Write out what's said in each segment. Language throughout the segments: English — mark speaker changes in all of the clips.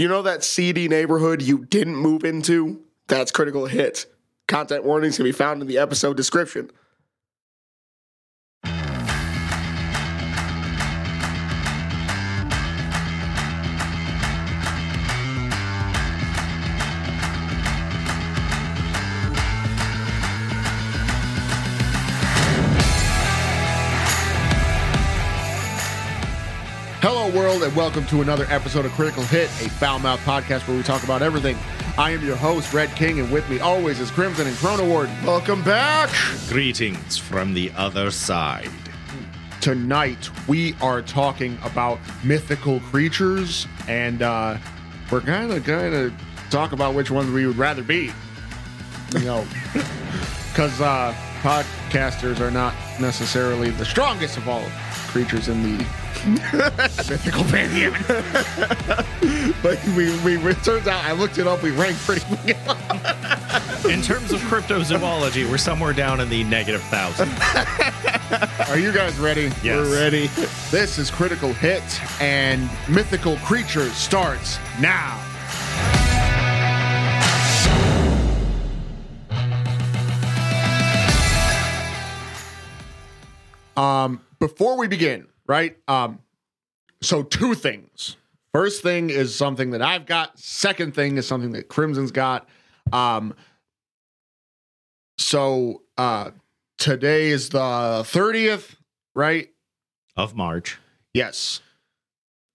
Speaker 1: You know that seedy neighborhood you didn't move into? That's KriticalHIT. Content warnings can be found in the episode description.
Speaker 2: World, and welcome to another episode of KriticalHIT, a foul mouth podcast where we talk about everything. I am your host, Red King, and with me always is Crimson and Chrono Ward. Welcome back.
Speaker 3: Greetings from the other side.
Speaker 2: Tonight, we are talking about mythical creatures, and uh, we're kind of going to talk about which ones we would rather be. You know, because uh, podcasters are not necessarily the strongest of all creatures in the mythical pantheon. but we, we, it turns out I looked it up. We rank pretty. Well.
Speaker 3: in terms of cryptozoology, we're somewhere down in the negative thousand.
Speaker 2: Are you guys ready?
Speaker 3: Yes.
Speaker 2: We're ready. This is KriticalHIT, and Mythical Creatures starts now. Um, before we begin, right? Um, so two things. First thing is something that I've got. Second thing is something that Crimson's got. Um, so uh, today is the 30th, right?
Speaker 3: of March.
Speaker 2: Yes.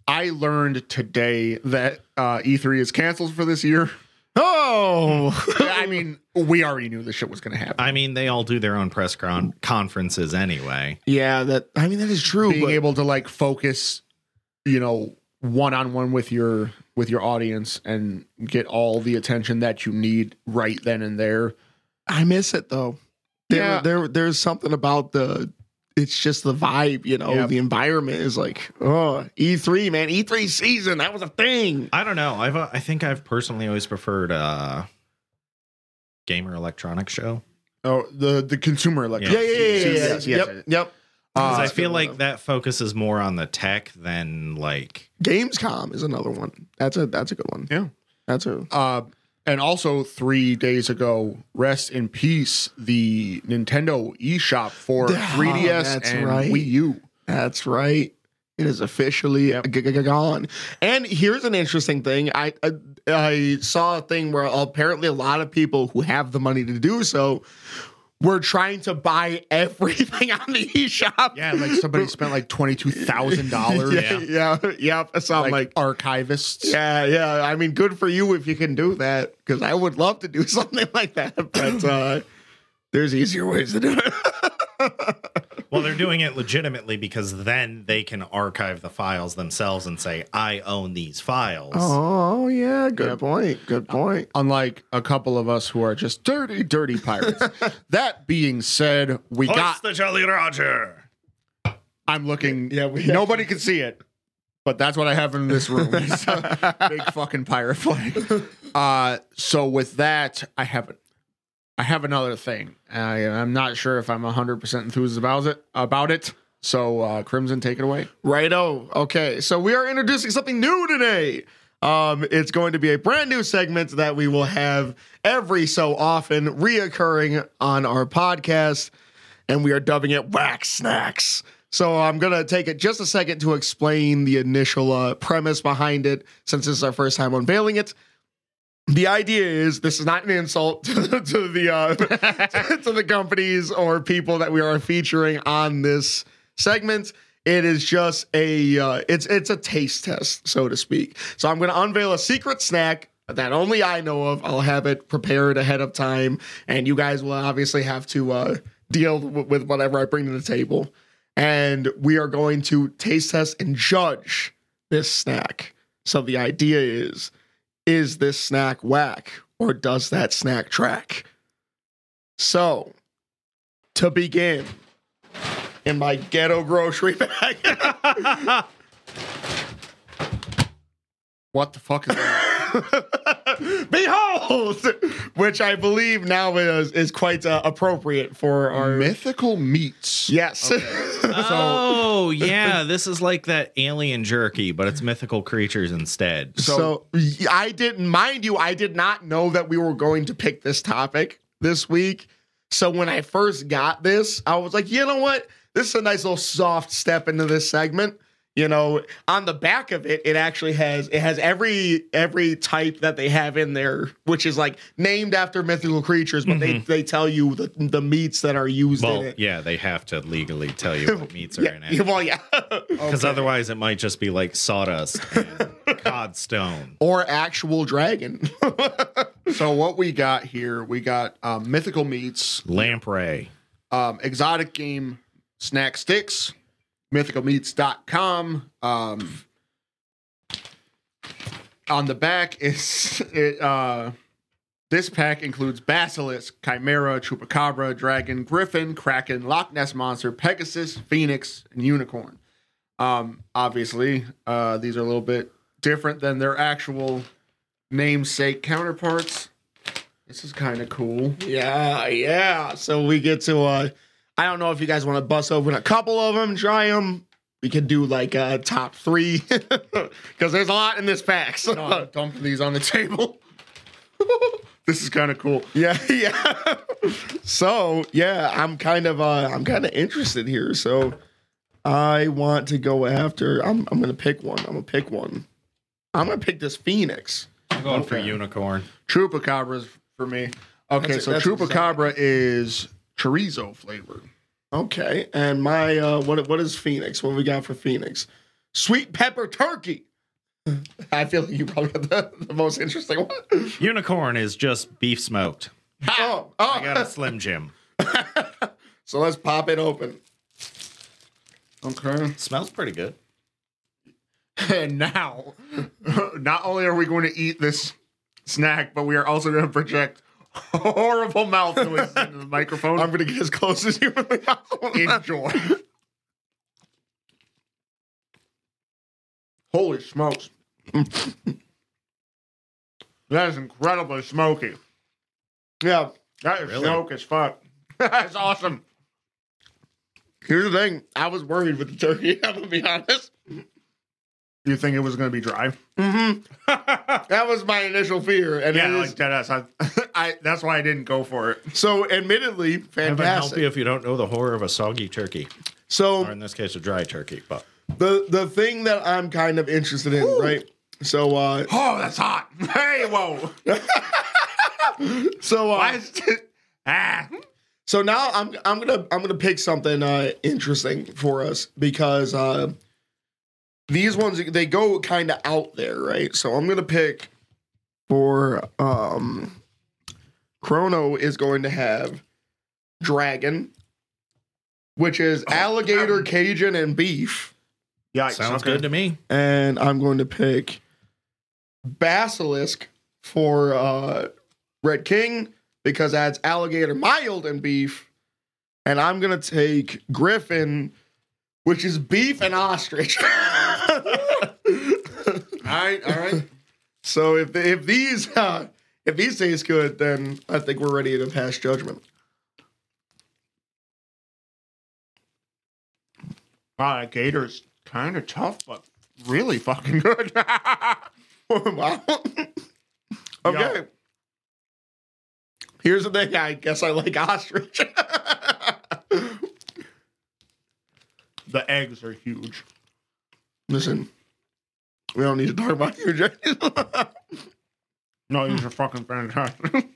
Speaker 2: I learned today that uh, E3 is canceled for this year.
Speaker 1: Oh!
Speaker 2: I mean, we already knew this shit was going to happen.
Speaker 3: I mean, they all do their own press con- conferences anyway.
Speaker 1: yeah, that I mean that is true.
Speaker 2: Being
Speaker 1: but-
Speaker 2: able to like focus, you know, one on one with your with your audience and get all the attention that you need right then and there.
Speaker 1: I miss it though. There,
Speaker 2: Yeah.
Speaker 1: there, there's something about the. It's just the vibe, you know.
Speaker 2: Yeah.
Speaker 1: The environment is like, oh, E3, man, E3 season. That was a thing.
Speaker 3: I don't know. I've uh, I think I've personally always preferred uh gamer electronics show
Speaker 2: Oh, the the consumer electronics.
Speaker 1: Yeah, yeah, yeah, yeah.
Speaker 2: Yes,
Speaker 1: yeah.
Speaker 2: yes,
Speaker 1: yep, yep.
Speaker 3: because
Speaker 2: Uh,
Speaker 3: I feel like
Speaker 1: one,
Speaker 3: that focuses more on the tech than like
Speaker 1: Gamescom is another one. That's a that's a good one.
Speaker 2: Yeah.
Speaker 1: That's a
Speaker 2: Uh, and also three days ago, rest in peace, the Nintendo eShop for
Speaker 1: Yeah,
Speaker 2: 3DS
Speaker 1: that's
Speaker 2: and
Speaker 1: right.
Speaker 2: Wii U.
Speaker 1: That's right. It is officially
Speaker 2: Yep.
Speaker 1: g- g- g- gone. And here's an interesting thing. I, I I saw a thing where apparently a lot of people who have the money to do so were trying to buy everything on the eShop.
Speaker 2: Yeah, like somebody spent like twenty two thousand dollars.
Speaker 1: yeah, yeah, yeah. So I'm
Speaker 2: like,
Speaker 1: like,
Speaker 2: archivists.
Speaker 1: yeah, yeah. I mean, good for you if you can do that because I would love to do something like that, but uh, there's easier ways to do it.
Speaker 3: well they're doing it legitimately because then they can archive the files themselves and say I own these files.
Speaker 1: oh yeah, good
Speaker 2: Yep.
Speaker 1: point. Good point.
Speaker 2: Unlike a couple of us who are just dirty, dirty pirates. that being said, we
Speaker 3: Hoist
Speaker 2: got.
Speaker 3: the Jolly Roger.
Speaker 2: I'm looking.
Speaker 1: Yeah, we-
Speaker 2: nobody can see it, but that's what I have in this room. Big fucking pirate flag. Uh, so with that, I have I have another thing. I, I'm not sure if I'm 100 percent enthused about it. About it. So uh, Crimson, take it away.
Speaker 1: Righto. Okay, so we are introducing something new today. Um, it's going to be a brand new segment that we will have every so often, reoccurring on our podcast, and we are dubbing it Whack Snacks. So I'm gonna take it just a second to explain the initial uh, premise behind it, since this is our first time unveiling it. The idea is this is not an insult to, to the uh, to the companies or people that we are featuring on this segment. It is just a uh, it's it's a taste test, so to speak. So I'm going to unveil a secret snack that only I know of. I'll have it prepared ahead of time, and you guys will obviously have to uh, deal with, with whatever I bring to the table. And we are going to taste test and judge this snack. So the idea is is this snack whack or does that snack track? So, to begin, in my ghetto grocery bag,
Speaker 2: What the fuck is that?
Speaker 1: Behold, which I believe now is is quite uh, appropriate for our
Speaker 2: Mythical meats.
Speaker 1: Yes.
Speaker 3: oh yeah, this is like that alien jerky, but it's mythical creatures instead.
Speaker 1: So, I didn't mind you. I did not know that we were going to pick this topic this week. So when I first got this, I was like, you know what? This is a nice little soft step into this segment. You know, on the back of it, it actually has it has every every type that they have in there, which is like named after mythical creatures, but they they tell you the the meats that are used
Speaker 3: Well,
Speaker 1: in it.
Speaker 3: yeah, they have to legally tell you what meats are in it.
Speaker 1: well, yeah.
Speaker 3: Because otherwise it might just be like sawdust and codstone.
Speaker 1: or actual dragon.
Speaker 2: So what we got here, we got um, mythical meats,
Speaker 3: Lamprey.
Speaker 2: um, exotic game snack sticks, mythicalmeats.com. Um, on the back is it uh this pack includes basilisk, chimera, chupacabra, dragon, griffin, kraken, Loch Ness monster, pegasus, phoenix, and unicorn. Um, obviously, uh, these are a little bit different than their actual namesake counterparts. This is kind of cool.
Speaker 1: Yeah, yeah. So we get to uh I don't know if you guys want to bust open a couple of them, try them. We could do like a top 3 cuz there's a lot in this pack. So.
Speaker 2: No, dumping these on the table. this is kind of cool.
Speaker 1: Yeah, yeah. so, yeah, I'm kind of uh I'm kind of interested here. So I want to go after I'm I'm going to pick one. I'm going to pick one. I'm going to pick this Phoenix.
Speaker 3: I'm going for
Speaker 2: Okay.
Speaker 3: unicorn.
Speaker 2: Chupacabras for me. Okay,
Speaker 1: That's-
Speaker 2: so
Speaker 1: that's
Speaker 2: chupacabra is chorizo flavored.
Speaker 1: Okay, and my uh, what what is Phoenix? What we got for Phoenix? Sweet pepper turkey. I feel like you probably got the, the most interesting one.
Speaker 3: Unicorn is just beef smoked.
Speaker 1: Oh, oh.
Speaker 3: I got a Slim Jim.
Speaker 1: so let's pop it open.
Speaker 2: Okay.
Speaker 3: Smells pretty good.
Speaker 2: And now, not only are we going to eat this snack, but we are also going to project horrible mouth noises into the microphone.
Speaker 1: I'm gonna get as close as humanly possible.
Speaker 2: Enjoy. Holy smokes. that is incredibly smoky.
Speaker 1: yeah.
Speaker 2: That is
Speaker 3: Really?
Speaker 2: smoke as fuck. That's awesome.
Speaker 1: Here's the thing. I was worried with the turkey. I'm gonna be honest.
Speaker 2: You think it was going to be dry?
Speaker 1: Mm-hmm. That was my initial fear, and
Speaker 2: Yeah,
Speaker 1: it is,
Speaker 2: like dead ass. I, I, that's why I didn't go for it.
Speaker 1: so admittedly
Speaker 3: Heaven help you if you don't know the horror of a soggy turkey,
Speaker 1: So
Speaker 3: or in this case, a dry turkey. But
Speaker 1: the the thing that I'm kind of interested in, right? So uh
Speaker 2: Oh, that's hot. Hey, whoa.
Speaker 1: so uh,
Speaker 2: Why is it? Ah.
Speaker 1: So now I'm I'm gonna I'm gonna pick something uh, interesting for us because uh, these ones they go kind of out there, right? So I'm gonna pick for um, Chrono is going to have dragon, which is alligator, Cajun, and beef,
Speaker 2: Yeah,
Speaker 3: sounds
Speaker 2: okay.
Speaker 3: good to me.
Speaker 1: and I'm going to pick basilisk for uh, Red King because that's alligator mild and beef. And I'm gonna take Griffin, which is beef and ostrich.
Speaker 2: All right, all right.
Speaker 1: so if if these uh, if these taste good, then I think we're ready to pass judgment.
Speaker 2: Wow, that gator's kind of tough, but really fucking good.
Speaker 1: wow. okay. Here's the thing. I guess I like ostrich.
Speaker 2: the eggs are huge.
Speaker 1: Listen, we don't need to talk about you, Jay.
Speaker 2: No, these are fucking fantastic.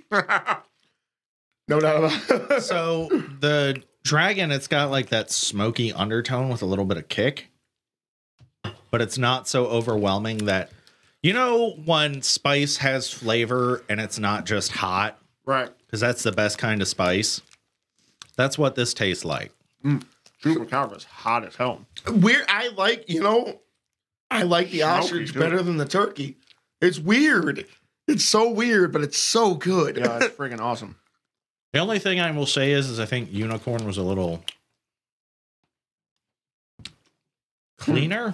Speaker 1: no doubt about it.
Speaker 3: So the dragon, it's got like that smoky undertone with a little bit of kick, but it's not so overwhelming that you know when spice has flavor and it's not just hot
Speaker 2: right.
Speaker 3: because that's the best kind of spice. That's what this tastes like. Mm.
Speaker 2: Chupacabra's hot as hell.
Speaker 1: Weird. I like, you know, I like the
Speaker 2: Smoky,
Speaker 1: ostrich
Speaker 2: too.
Speaker 1: better than the turkey. It's weird. It's so weird, but it's so good.
Speaker 2: Yeah, it's freaking awesome.
Speaker 3: The only thing I will say is, is I think unicorn was a little cleaner.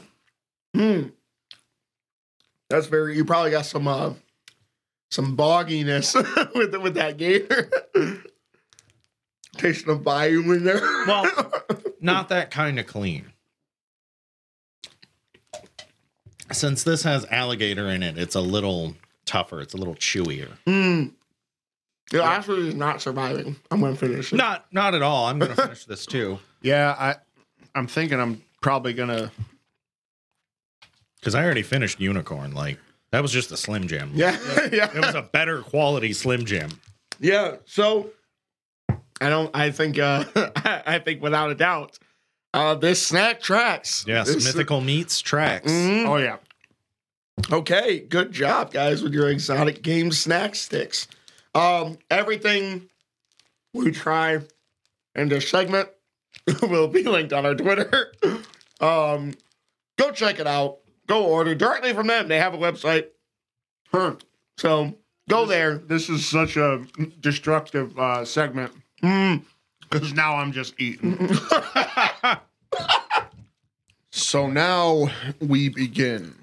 Speaker 1: Hmm. That's very. You probably got some uh, some bogginess with with that gator. Tasting of bayou in there.
Speaker 3: Well, not that kind of clean. Since this has alligator in it, it's a little tougher. It's a little chewier.
Speaker 1: mm. It actually is not surviving. I'm gonna finish it.
Speaker 3: Not not at all. I'm gonna finish this too.
Speaker 2: Yeah, I I'm thinking I'm probably gonna
Speaker 3: Because I already finished unicorn. Like that was just a slim jim.
Speaker 1: Yeah, yeah.
Speaker 3: It was a better quality slim jim.
Speaker 1: Yeah. So I don't I think uh I think without a doubt, uh this snack tracks.
Speaker 3: Yes,
Speaker 1: This-
Speaker 3: mythical meats tracks.
Speaker 1: Mhm.
Speaker 2: Oh yeah.
Speaker 1: Okay, good job, guys, with your exotic game snack sticks. Um, everything we try in this segment will be linked on our Twitter. Um, go check it out. Go order directly from them. They have a website.
Speaker 2: Huh.
Speaker 1: So go there.
Speaker 2: This is such a destructive uh, segment. Because now I'm just eating. so now we begin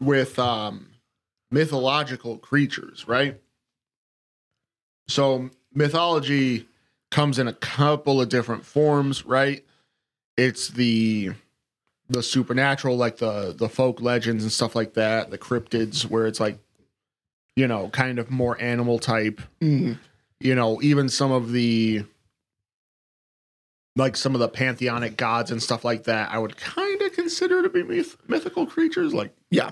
Speaker 2: with um, mythological creatures, right? So mythology comes in a couple of different forms, right? It's the the supernatural, like the the folk legends and stuff like that, the cryptids, where it's like, you know, kind of more animal type
Speaker 1: Mm.
Speaker 2: You know, even some of the like some of the pantheonic gods and stuff like that, I would kind of consider to be myth- mythical creatures, like
Speaker 1: Yeah.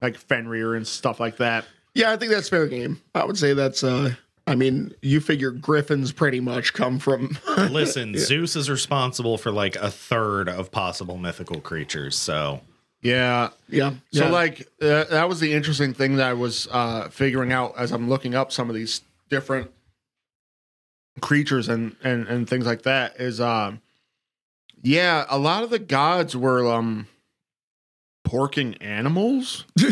Speaker 2: like Fenrir and stuff like that.
Speaker 1: Yeah, I think that's fair game. I would say that's uh I mean, you figure griffins pretty much come from
Speaker 3: Listen, Zeus is responsible for like a third of possible mythical creatures. So
Speaker 2: Yeah.
Speaker 1: Yeah.
Speaker 2: So
Speaker 1: yeah.
Speaker 2: like uh, that was the interesting thing that I was uh, figuring out as I'm looking up some of these different creatures and and and things like that is um yeah a lot of the gods were um porking animals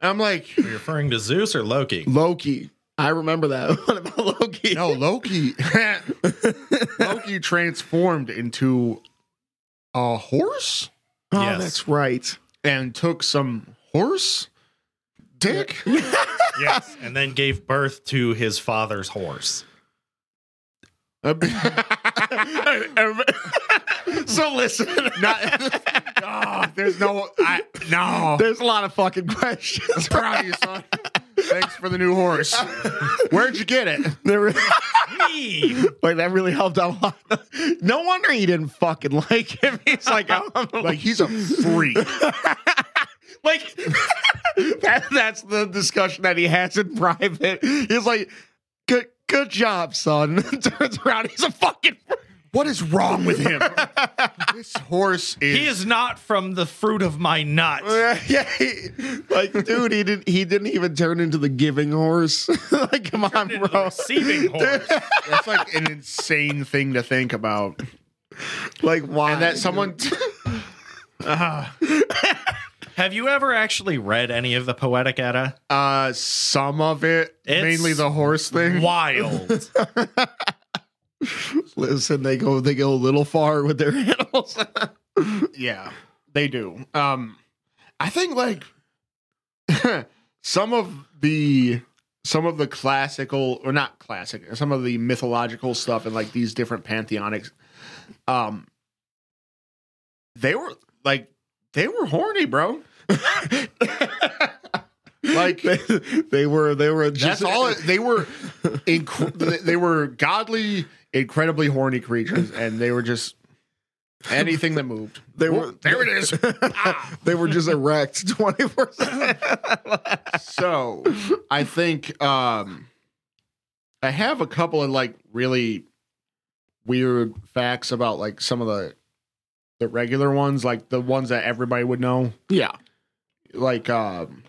Speaker 2: i'm like
Speaker 3: are you referring to Zeus or Loki?
Speaker 1: Loki. I remember that. What about Loki?
Speaker 2: no loki loki transformed into a horse
Speaker 1: Oh,
Speaker 3: Yes.
Speaker 1: that's right.
Speaker 2: and took some horse dick
Speaker 3: yes, and then gave birth to his father's horse.
Speaker 1: Uh, so listen,
Speaker 2: no, ah, there's no, I, no.
Speaker 1: there's a lot of fucking questions.
Speaker 2: Proud of you, son. Thanks for the new horse. Where'd you get it?
Speaker 1: There were-
Speaker 3: Me.
Speaker 1: like that really helped out a lot. No wonder he didn't fucking like him. He's like, I'm
Speaker 2: Like he's a freak.
Speaker 1: like that, that's the discussion that he has in private. He's like, good, good job, son. Turns around, he's a fucking.
Speaker 2: What is wrong with him? this horse is.
Speaker 3: He is not from the fruit of my nut.
Speaker 1: yeah, he- like, dude, he didn't. He didn't even turn into the giving horse. like, come on,
Speaker 3: Into the
Speaker 1: bro.
Speaker 3: receiving horse.
Speaker 2: That's like an insane thing to think about.
Speaker 1: Like, why?
Speaker 2: And that someone. uh,
Speaker 3: Have you ever actually read any of the Poetic Edda?
Speaker 2: uh, some of it,
Speaker 3: It's
Speaker 2: mainly the horse thing.
Speaker 3: Wild.
Speaker 1: listen. They go. They go a little far with their animals.
Speaker 2: Yeah, they do. Um, I think like some of the some of the classical or not classic, some of the mythological stuff and like these different pantheonics, um, they were like they were horny, bro. Like
Speaker 1: they, they were. They were
Speaker 2: that's
Speaker 1: just
Speaker 2: all. They were, inc- they were godly, incredibly horny creatures, and they were just anything that moved.
Speaker 1: They were.
Speaker 2: there it is. Ah.
Speaker 1: They were just erect twenty four seven.
Speaker 2: so I think um I have a couple of like really weird facts about like some of the the regular ones, like the ones that everybody would know.
Speaker 1: Yeah.
Speaker 2: Like um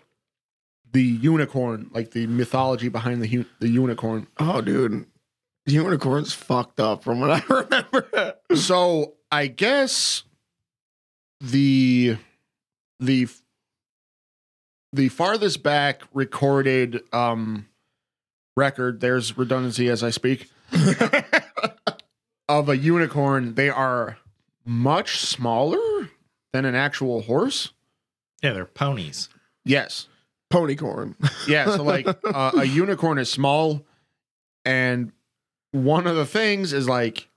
Speaker 2: the unicorn, like the mythology behind the hu- the unicorn.
Speaker 1: Oh, dude. Unicorn's fucked up from what I remember.
Speaker 2: So I guess the the the farthest back recorded um record there's redundancy as I speak of a unicorn they are much smaller than an actual horse
Speaker 3: yeah, they're ponies.
Speaker 2: yes
Speaker 1: Ponycorn.
Speaker 2: Yeah, so like uh, a unicorn is small, and one of the things is like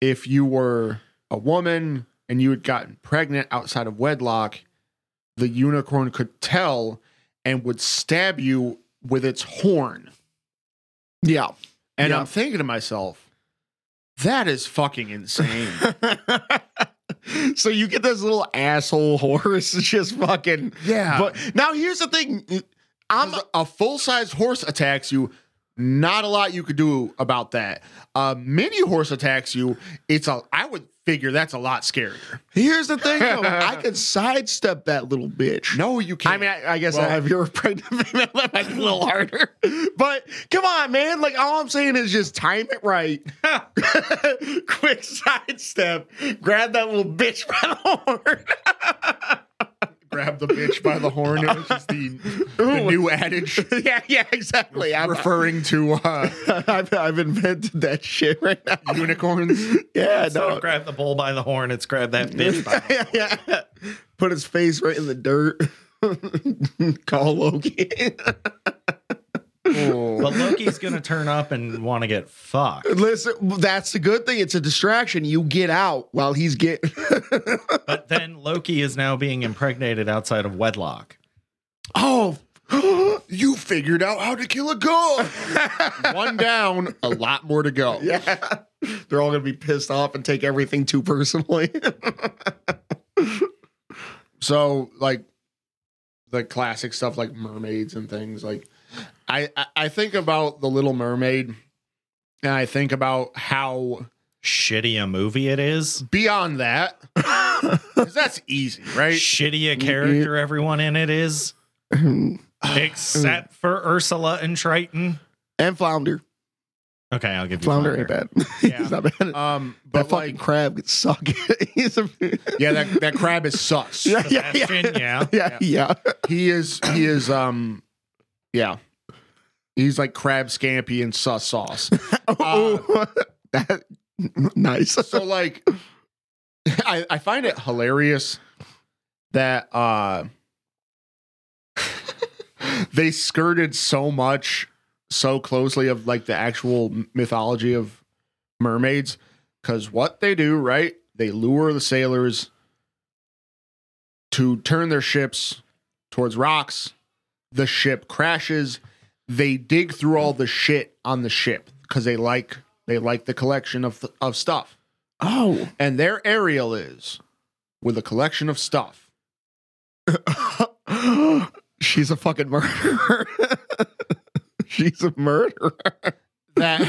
Speaker 2: if you were a woman and you had gotten pregnant outside of wedlock, the unicorn could tell and would stab you with its horn.
Speaker 1: Yeah.
Speaker 2: And
Speaker 1: Yeah.
Speaker 2: I'm thinking to myself, that is fucking insane.
Speaker 1: so you get this little asshole horse just fucking.
Speaker 2: yeah,
Speaker 1: But now here's the thing. I'm
Speaker 2: a full size horse attacks you. Not a lot you could do about that. A mini horse attacks you. It's a. I would figure that's a lot scarier.
Speaker 1: here's the thing. Though. I could sidestep that little bitch.
Speaker 2: No, you can't.
Speaker 1: I mean, I, I guess
Speaker 2: Well-
Speaker 1: if you're a pregnant female, that might be a little harder. But come on, man. Like, all I'm saying is just time it right. Quick sidestep. Grab that little bitch by the horn.
Speaker 2: Grab the bitch by the horn. It was just the, the new adage
Speaker 1: yeah, yeah, exactly. I'm,
Speaker 2: referring to uh,
Speaker 1: I've, I've invented that shit right now.
Speaker 2: unicorns.
Speaker 1: Yeah,
Speaker 3: Instead
Speaker 1: no.
Speaker 3: of grab the bull by the horn, it's grab that bitch by the
Speaker 1: yeah, yeah. Put his face right in the dirt. Call Loki.
Speaker 3: But Loki's gonna turn up and want to get fucked.
Speaker 1: Listen, that's the good thing. It's a distraction. You get out while he's getting.
Speaker 3: But then Loki is now being impregnated outside of wedlock.
Speaker 1: oh,
Speaker 2: you figured out how to kill a goat. One down, a lot more to go.
Speaker 1: yeah. They're all gonna be pissed off and take everything too personally.
Speaker 2: So like the classic stuff like mermaids and things like I I, I think about the Little Mermaid and I think about how
Speaker 3: Shitty a movie it is.
Speaker 2: beyond that, that's easy, right?
Speaker 3: Shitty a character everyone in it is. Except for Ursula and Triton.
Speaker 1: and Flounder.
Speaker 3: Okay, I'll give you
Speaker 1: Flounder ain't bad.
Speaker 3: Yeah.
Speaker 1: He's not bad.
Speaker 2: Um,
Speaker 1: that
Speaker 2: but
Speaker 1: fucking
Speaker 2: like,
Speaker 1: crab could suck. He's a
Speaker 2: yeah, that that crab is sus.
Speaker 1: yeah, yeah, yeah,
Speaker 3: Sebastian, yeah.
Speaker 1: yeah, yeah.
Speaker 2: He is he is um, yeah, he's like crab scampi and sus sauce.
Speaker 1: Oh, that nice.
Speaker 2: so like I, I find it hilarious that uh they skirted so much so closely of like the actual mythology of mermaids because what they do right they lure the sailors to turn their ships towards rocks the ship crashes they dig through all the shit on the ship because they like they like the collection of of stuff
Speaker 1: Oh,
Speaker 2: and their Ariel is with a collection of stuff.
Speaker 1: she's a fucking murderer. she's a murderer.
Speaker 2: That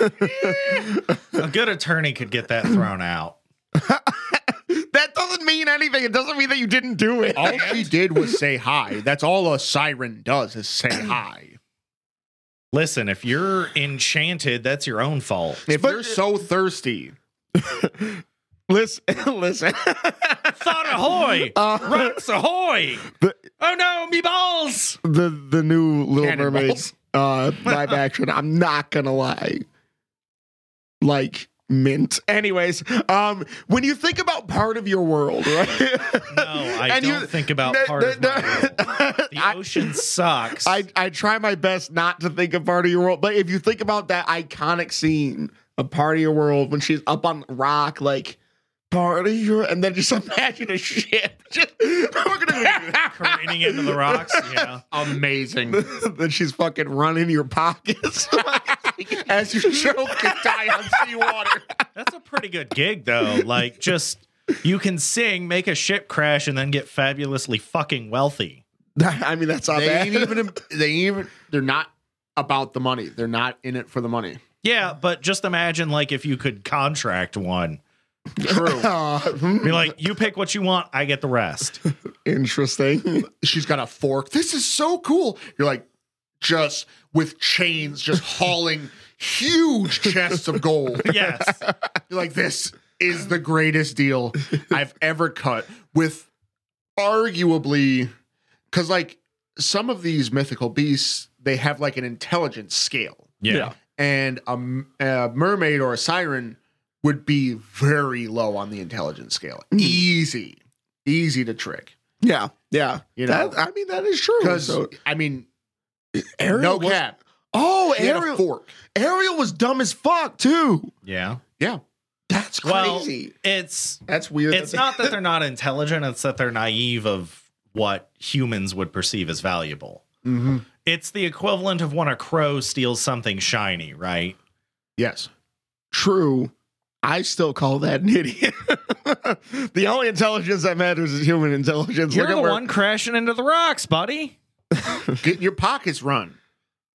Speaker 3: A good attorney could get that thrown out.
Speaker 1: That doesn't mean anything. It doesn't mean that you didn't do it.
Speaker 2: all she did was say hi. That's all a siren does is say hi.
Speaker 3: Listen, if you're enchanted, that's your own fault.
Speaker 2: If
Speaker 1: But-
Speaker 2: you're so thirsty,
Speaker 1: listen, listen.
Speaker 3: Thought ahoy!
Speaker 1: Uh,
Speaker 3: Rocks ahoy!
Speaker 1: the,
Speaker 3: Oh no, me balls!
Speaker 1: the the new Little
Speaker 2: Cannonballs.
Speaker 1: Mermaids uh, live action. I'm not gonna lie, like mint. Anyways, um, when you think about part of your world, right?
Speaker 3: No, I
Speaker 1: And
Speaker 3: don't
Speaker 1: you-
Speaker 3: think about
Speaker 1: No,
Speaker 3: part
Speaker 1: no,
Speaker 3: of my world. The
Speaker 1: I-
Speaker 3: ocean sucks.
Speaker 1: I, I try my best not to think of part of your world, but if you think about that iconic scene of part of your world when she's up on the rock, like part of your, and then just imagine a ship, just we're gonna
Speaker 3: careening into the rocks. Yeah.
Speaker 2: amazing.
Speaker 1: then she's fucking running your pockets.
Speaker 2: As you choke and die on seawater.
Speaker 3: That's a pretty good gig though. Like just you can sing, make a ship crash, and then get fabulously fucking wealthy.
Speaker 1: I mean, that's not
Speaker 2: They
Speaker 1: bad.
Speaker 2: ain't even they even they're not about the money. They're not in it for the money.
Speaker 3: Yeah, but just imagine like if you could contract one.
Speaker 2: True.
Speaker 3: Be like, you pick what you want, I get the rest.
Speaker 1: interesting.
Speaker 2: She's got a fork. This is so cool. You're like just with chains just hauling huge chests of gold.
Speaker 3: Yes.
Speaker 2: You're like, this is the greatest deal I've ever cut with arguably because like some of these mythical beasts, they have like an intelligence scale.
Speaker 3: Yeah.
Speaker 2: And a mermaid or a siren would be very low on the intelligence scale. Hmm. Easy, easy to trick.
Speaker 1: Yeah, yeah.
Speaker 2: You know?
Speaker 1: That- I mean that is true.
Speaker 2: Because
Speaker 1: So,
Speaker 2: I mean,
Speaker 1: Ariel
Speaker 2: no
Speaker 1: was-
Speaker 2: cap.
Speaker 1: Oh,
Speaker 2: He had a
Speaker 1: Ariel.
Speaker 2: fork.
Speaker 1: Ariel was dumb as fuck too.
Speaker 3: Yeah.
Speaker 2: Yeah.
Speaker 1: That's
Speaker 3: Well,
Speaker 1: crazy.
Speaker 3: It's
Speaker 1: That's weird.
Speaker 3: it's
Speaker 1: that
Speaker 3: not that they're not intelligent, it's that they're naive of what humans would perceive as valuable.
Speaker 2: Mm-hmm.
Speaker 3: It's the equivalent of when a crow steals something shiny, right?
Speaker 2: Yes.
Speaker 1: true. I still call that an idiot. the only intelligence that matters is human intelligence.
Speaker 3: You're
Speaker 1: Look
Speaker 3: the
Speaker 1: at where-
Speaker 3: one crashing into the rocks, buddy.
Speaker 2: Get your pockets run.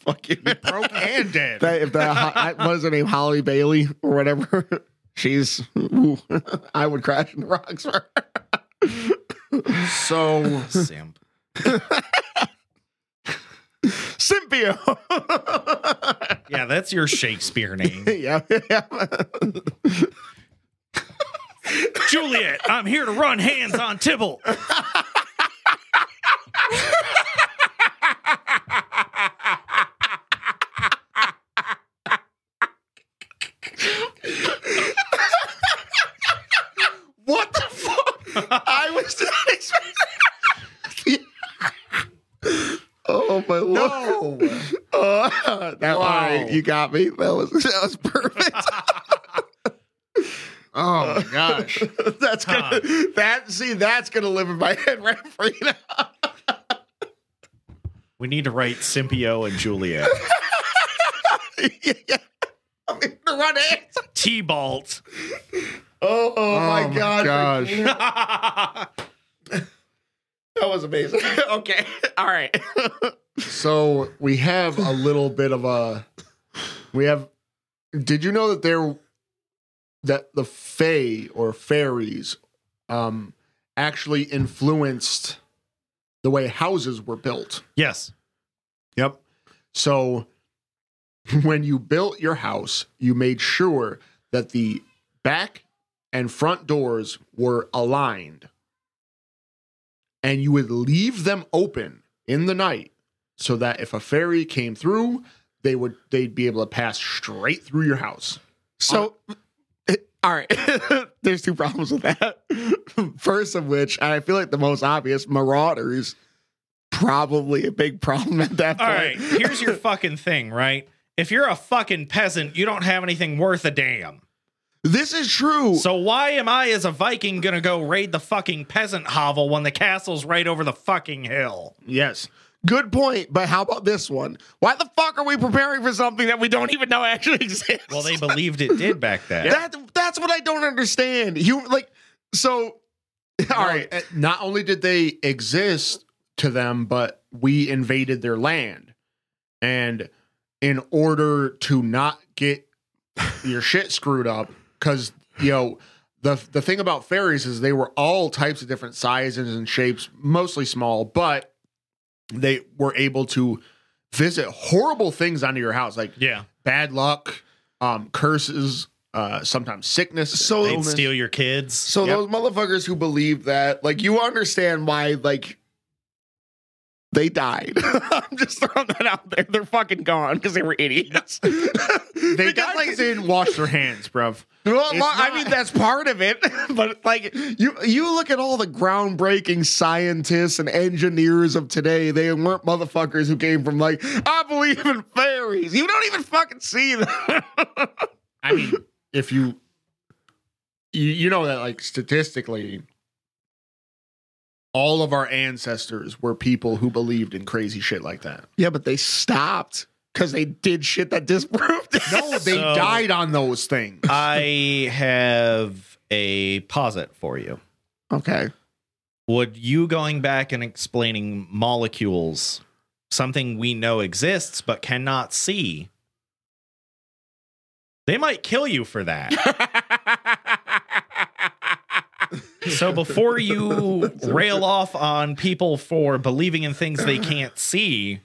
Speaker 1: Fuck you.
Speaker 2: Broke and dead.
Speaker 1: that if that ho- I- what is her name Halle Bailey or whatever she's ooh, I would crash in the rocks for her.
Speaker 2: so
Speaker 3: Simp.
Speaker 1: Cynthia
Speaker 3: Yeah, that's your Shakespeare name.
Speaker 1: yeah, yeah.
Speaker 3: Juliet, I'm here to run hands on Tybalt.
Speaker 1: What the fuck I was not expecting oh my lord
Speaker 2: no.
Speaker 1: Uh, that
Speaker 2: Wow.
Speaker 1: one, you got me that was that was perfect
Speaker 2: Oh my gosh.
Speaker 1: that's gonna that see that's gonna live in my head right now
Speaker 3: We need to write Simpio and Juliet.
Speaker 1: yeah, yeah. I'm here to run hands.
Speaker 3: Tybalt.
Speaker 1: Oh, oh,
Speaker 2: Oh
Speaker 1: my
Speaker 2: my
Speaker 1: god.
Speaker 2: gosh.
Speaker 1: That was amazing. okay. All right.
Speaker 2: So we have a little bit of a. We have. Did you know that there, that the Fae or fairies, um, actually influenced the way houses were built?
Speaker 3: yes.
Speaker 2: Yep. So when you built your house, you made sure that the back and front doors were aligned. And you would leave them open in the night so that if a fairy came through, they would they'd be able to pass straight through your house.
Speaker 1: So, all right. There's two problems with that. First of which, I feel like the most obvious, marauders, probably a big problem at that
Speaker 3: All
Speaker 1: point.
Speaker 3: right, here's your fucking thing, right? If you're a fucking peasant, you don't have anything worth a damn.
Speaker 1: This is true.
Speaker 3: So why am I as a Viking gonna go raid the fucking peasant hovel when the castle's right over the fucking hill?
Speaker 2: Yes.
Speaker 1: Good point. But how about this one? Why the fuck are we preparing for something that we don't even know actually exists?
Speaker 3: Well, they believed it did back then.
Speaker 1: that that's what I don't understand. You like so. All right.
Speaker 2: No, eh, Not only did they exist to them, but we invaded their land. And in order to not get your shit screwed up, because you know, the the thing about fairies is they were all types of different sizes and shapes, mostly small, but they were able to visit horrible things onto your house, like
Speaker 3: Yeah.
Speaker 2: bad luck, um, curses, uh, sometimes sickness.
Speaker 1: So-
Speaker 3: They'd
Speaker 2: illness.
Speaker 3: steal your kids.
Speaker 1: So
Speaker 2: Yep.
Speaker 1: those motherfuckers who believe that, like, you understand why, like, they died. I'm just throwing that out there. They're fucking gone because they were idiots.
Speaker 2: They
Speaker 1: Because,
Speaker 2: died like they didn't wash their hands, bruv.
Speaker 1: Well, well, I mean that's part of it, but like you, you look at all the groundbreaking scientists and engineers of today. They weren't motherfuckers who came from like I believe in fairies. You don't even fucking see them.
Speaker 2: I mean, if you, you you know that like statistically, all of our ancestors were people who believed in crazy shit like that.
Speaker 1: yeah, but they stopped because they did shit that disproved it.
Speaker 2: No, they
Speaker 3: So-
Speaker 2: died on those things.
Speaker 3: I have a posit for you.
Speaker 1: okay.
Speaker 3: Would you going back and explaining molecules, something we know exists but cannot see, they might kill you for that. so before you rail off on people for believing in things they can't see,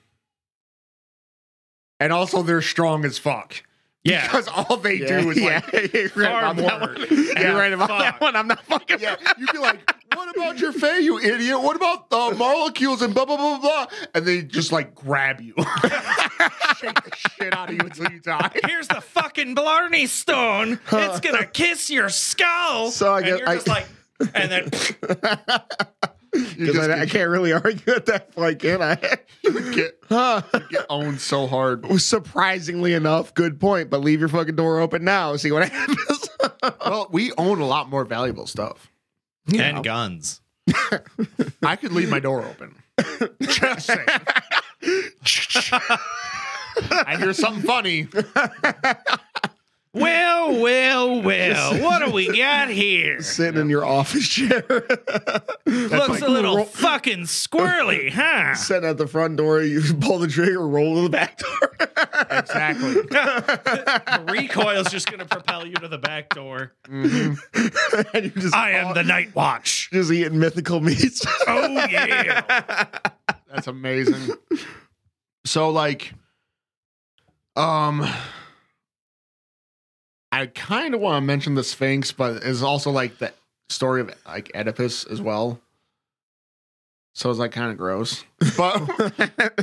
Speaker 2: and also, they're strong as fuck.
Speaker 3: yeah,
Speaker 2: Because all they
Speaker 1: Yeah,
Speaker 2: do is
Speaker 1: yeah,
Speaker 2: like,
Speaker 1: right
Speaker 3: far more.
Speaker 1: one.
Speaker 3: Yeah,
Speaker 1: You're right about
Speaker 3: fuck.
Speaker 1: that one. I'm not fucking.
Speaker 2: yeah, you'd be like, what about your fae, you idiot? What about the molecules and blah, blah, blah, blah? And they just like grab you, shake the shit out of you until you die.
Speaker 3: here's the fucking Blarney stone. It's gonna kiss your skull.
Speaker 1: So I
Speaker 3: and
Speaker 1: guess
Speaker 3: you're
Speaker 1: I-
Speaker 3: just like, and then
Speaker 1: Because I, I can't really argue at that point, can I?
Speaker 2: get,
Speaker 1: Huh.
Speaker 2: get owned so hard.
Speaker 1: Surprisingly enough, good point. But leave your fucking door open now. See what happens.
Speaker 2: Well, we own a lot more valuable stuff.
Speaker 3: and guns.
Speaker 2: I could leave my door open. Just saying. I hear something funny.
Speaker 3: Well, well, well. What do we got here?
Speaker 1: Sitting in your office chair,
Speaker 3: Looks
Speaker 2: like
Speaker 3: a little
Speaker 1: ro-
Speaker 3: fucking squirrely, huh?
Speaker 1: sitting at the front door, you pull the trigger, roll to the back door.
Speaker 2: Exactly.
Speaker 3: the recoil's just going to propel you to the back door.
Speaker 1: and you just
Speaker 3: I am the Night Watch.
Speaker 1: just eating mythical meats.
Speaker 3: Oh, yeah.
Speaker 2: That's amazing. So like um I kind of want to mention the Sphinx, but it's also like the story of like Oedipus as well. So it's like kind of gross. But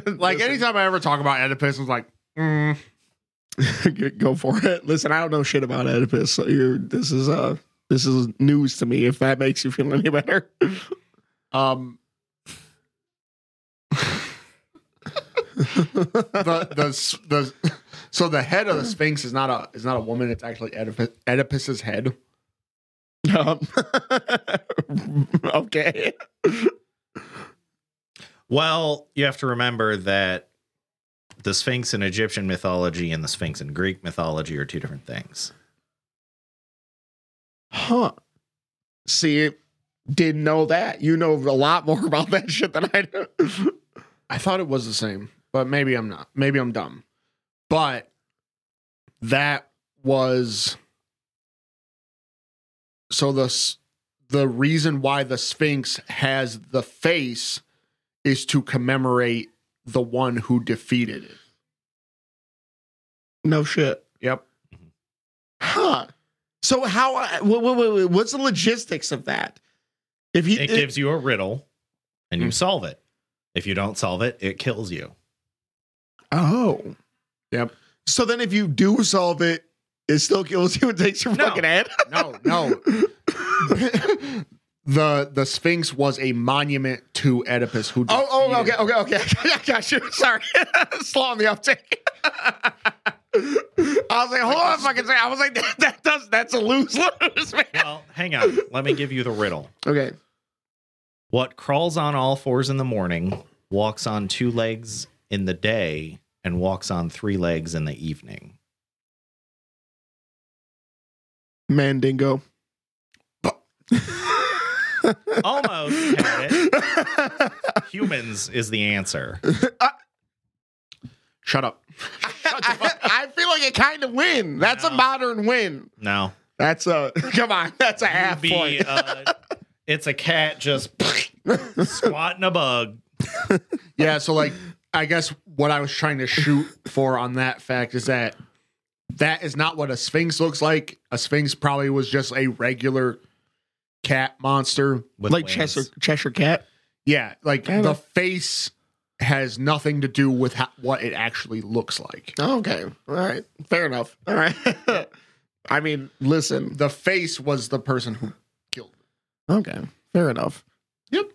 Speaker 2: like anytime I ever talk about Oedipus, it's like, mm,
Speaker 1: go for it. Listen, I don't know shit about Oedipus. So you're this is uh this is news to me. If that makes you feel any better,
Speaker 2: um the the the so the head of the Sphinx is not a is not a woman. It's actually Oedipus, Oedipus's head.
Speaker 1: um, okay.
Speaker 3: Well, you have to remember that the Sphinx in Egyptian mythology and the Sphinx in Greek mythology are two different things.
Speaker 1: Huh. See, didn't know that. You know a lot more about that shit than I do.
Speaker 2: I thought it was the same, but maybe I'm not. Maybe I'm dumb. But that was so the the reason why the Sphinx has the face is to commemorate the one who defeated it.
Speaker 1: no shit.
Speaker 2: Yep.
Speaker 1: Huh. So how? Wait, wait, wait, wait, what's the logistics of that? If he,
Speaker 3: It gives you a riddle and you
Speaker 2: Mm.
Speaker 3: solve it. If you don't solve it, it kills you.
Speaker 1: Oh,
Speaker 2: Yep.
Speaker 1: So then, if you do solve it, it still kills you and takes your
Speaker 3: No.
Speaker 1: fucking head.
Speaker 2: No, no. the the Sphinx was a monument to Oedipus who
Speaker 1: Oh, oh, okay,
Speaker 2: defeated-
Speaker 1: okay, okay. I got you. Sorry, slow on the uptake. I was like, hold on, fucking second. I was like, that, that does that's a lose lose, man.
Speaker 3: Well, hang on. Let me give you the riddle.
Speaker 1: Okay.
Speaker 3: What crawls on all fours in the morning, walks on two legs in the day, and walks on three legs in the evening?
Speaker 1: Mandingo.
Speaker 3: Almost. Humans is the answer.
Speaker 2: Shut up.
Speaker 1: I, I feel like a kind of win. That's a modern win.
Speaker 3: No.
Speaker 1: That's a come on. That's a half
Speaker 3: Be,
Speaker 1: point.
Speaker 3: uh, it's a cat just squatting a bug.
Speaker 2: Yeah, so like I guess what I was trying to shoot for on that fact is that that is not what a sphinx looks like. A sphinx probably was just a regular cat monster.
Speaker 3: With
Speaker 1: like
Speaker 3: wings.
Speaker 1: Cheshire Cheshire cat.
Speaker 2: Yeah, like
Speaker 1: Kinda.
Speaker 2: the face has nothing to do with how, what it actually looks like.
Speaker 1: Okay. All right. Fair enough. All right. I mean, listen.
Speaker 2: The face was the person who killed.
Speaker 1: Okay. Fair enough.
Speaker 2: Yep.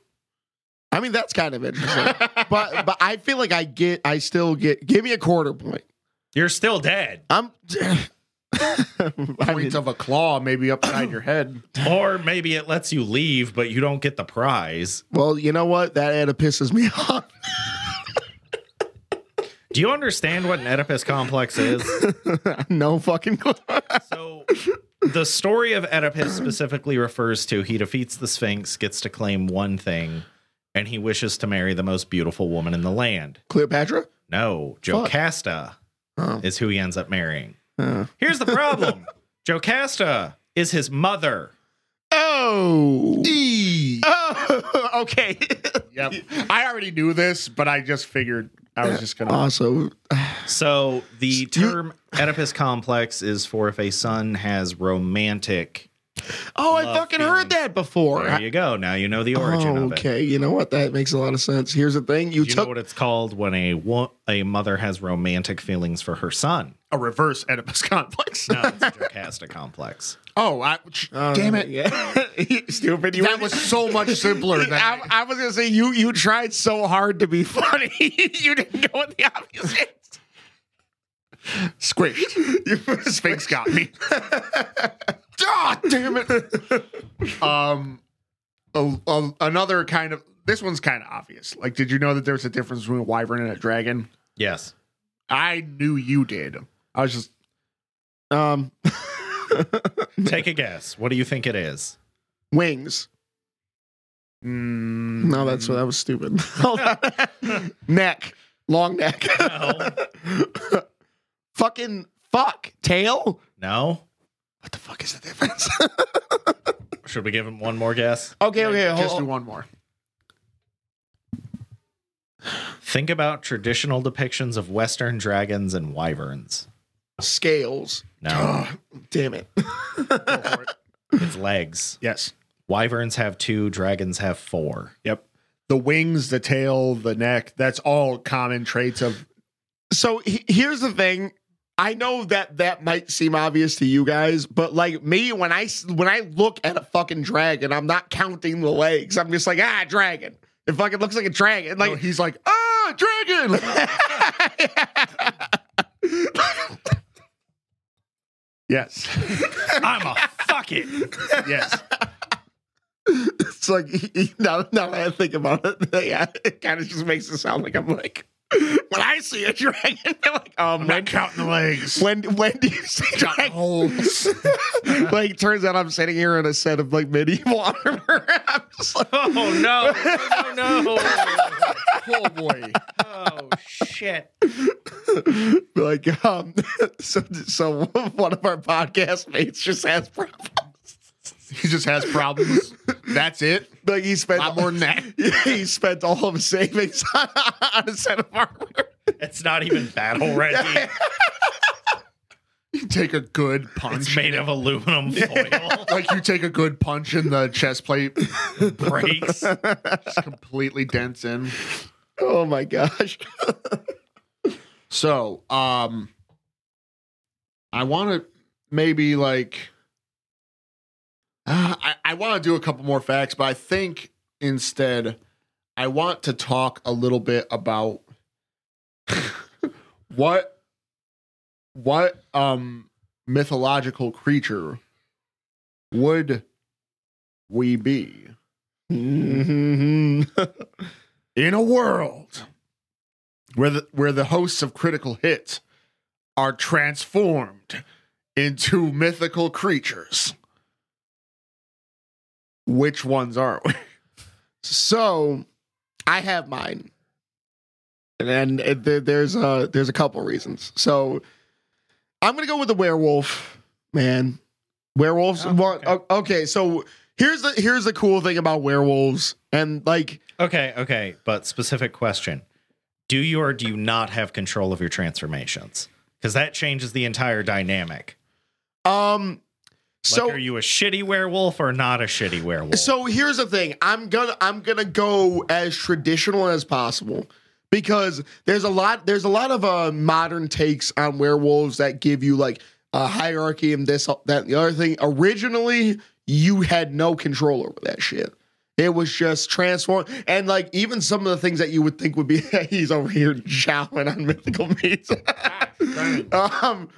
Speaker 1: I mean, that's kind of interesting. but but I feel like I get I still get give me a quarter point.
Speaker 3: You're still dead.
Speaker 1: I'm I
Speaker 2: Points
Speaker 1: mean,
Speaker 2: of a claw maybe upside your head.
Speaker 3: Or maybe it lets you leave, but you don't get the prize.
Speaker 1: well, you know what? That Ada pisses me off.
Speaker 3: Do you understand what an Oedipus complex is?
Speaker 1: no fucking clue.
Speaker 3: So, the story of Oedipus specifically refers to he defeats the Sphinx, gets to claim one thing, and he wishes to marry the most beautiful woman in the land.
Speaker 1: Cleopatra?
Speaker 3: No, Jocasta
Speaker 1: Oh.
Speaker 3: is who he ends up marrying.
Speaker 1: Uh.
Speaker 3: Here's the problem Jocasta is his mother.
Speaker 1: Oh.
Speaker 2: E.
Speaker 1: Oh. okay.
Speaker 2: Yep. I already knew this, but I just figured I was just gonna.
Speaker 1: Also,
Speaker 3: So, the term Oedipus complex is for if a son has romantic.
Speaker 1: Oh, I fucking
Speaker 3: feelings.
Speaker 1: heard that before.
Speaker 3: There you go. Now you know the origin
Speaker 1: Oh,
Speaker 3: of it.
Speaker 1: okay, you know what? That makes a lot of sense. Here's the thing: you
Speaker 3: Do you
Speaker 1: took
Speaker 3: know what it's called when a wo- a mother has romantic feelings for her son?
Speaker 2: a reverse Oedipus complex.
Speaker 3: No, it's a Jocasta complex.
Speaker 2: Oh, I,
Speaker 1: Uh,
Speaker 2: damn it!
Speaker 1: Yeah. Stupid. You
Speaker 2: That was so much simpler. Than
Speaker 1: I, I was gonna say you you tried so hard to be funny. you didn't go with the obvious
Speaker 2: squished. Sphinx got me. Ah, damn it. um, a- a- another kind of this one's kind of obvious. Like, did you know that there's a difference between a wyvern and a dragon?
Speaker 3: Yes.
Speaker 2: I knew you did. I was just
Speaker 1: Um,
Speaker 3: Take a guess. What do you think it is?
Speaker 1: wings.
Speaker 2: mm,
Speaker 1: No, that's what that was stupid. Neck, long neck.
Speaker 3: No.
Speaker 1: Fucking fuck tail.
Speaker 3: No.
Speaker 1: What the fuck is the difference?
Speaker 3: Should we give him one more guess?
Speaker 1: okay, okay.
Speaker 2: just
Speaker 1: hold-
Speaker 2: do one more.
Speaker 3: Think about traditional depictions of Western dragons and wyverns.
Speaker 1: scales.
Speaker 3: No,
Speaker 1: Damn it.
Speaker 2: It.
Speaker 3: it's legs.
Speaker 2: Yes.
Speaker 3: Wyverns have two, dragons have four.
Speaker 2: Yep. The wings, the tail, the neck, that's all common traits of
Speaker 1: So he- here's the thing. I know that that might seem obvious to you guys, but like me, when I when I look at a fucking dragon, I'm not counting the legs. I'm just like, ah, dragon. It fucking looks like a dragon.
Speaker 2: like
Speaker 1: Like
Speaker 2: he's like, ah, dragon. yes.
Speaker 3: I'm a fuck it.
Speaker 2: Yes.
Speaker 1: it's like now, now that I think about it, yeah, it kind of just makes it sound like I'm like when I see a dragon, I'm like, um,
Speaker 2: I'm
Speaker 1: when,
Speaker 2: not counting the legs.
Speaker 1: when when do you see
Speaker 2: Got
Speaker 1: dragon?
Speaker 2: holes.
Speaker 1: like turns out I'm sitting here in a set of like medieval armor. I'm just like,
Speaker 3: Oh no. No, no.
Speaker 2: oh boy.
Speaker 3: Oh shit.
Speaker 1: like um so so one of our podcast mates just has problems.
Speaker 2: He just has problems. That's it.
Speaker 1: Like he spent A
Speaker 2: lot more than that.
Speaker 1: he spent all of his savings on, on a set of armor.
Speaker 3: It's not even battle ready.
Speaker 2: You take a good punch.
Speaker 3: It's made of aluminum foil.
Speaker 2: like you take a good punch and the chest plate
Speaker 3: Breaks.
Speaker 2: just completely dents in.
Speaker 1: Oh my gosh.
Speaker 2: So, um, I want to maybe like, uh, I, I want to do a couple more facts, but I think instead I want to talk a little bit about what, what, um, mythological creature would we be
Speaker 1: Mhm.
Speaker 2: in a world where the where the hosts of critical hits are transformed into mythical creatures. Which ones aren't we?
Speaker 1: so I have mine. And it, there- there's a there's a couple reasons. So I'm gonna go with the werewolf, man. Werewolves.
Speaker 3: Oh, okay.
Speaker 1: o- okay, so here's the here's the cool thing about werewolves, and like
Speaker 3: Okay, okay, but specific question. Do you or do you not have control of your transformations? Because that changes the entire dynamic.
Speaker 1: um,
Speaker 3: Like,
Speaker 1: so
Speaker 3: are you a shitty werewolf or not a shitty werewolf?
Speaker 1: So here's the thing. I'm gonna I'm gonna go as traditional as possible because there's a lot there's a lot of uh modern takes on werewolves that give you like a hierarchy and this that and the other thing. Originally, you had no control over that shit. It was just transform and like even some of the things that you would think would be he's over here jowling on mythical meats. um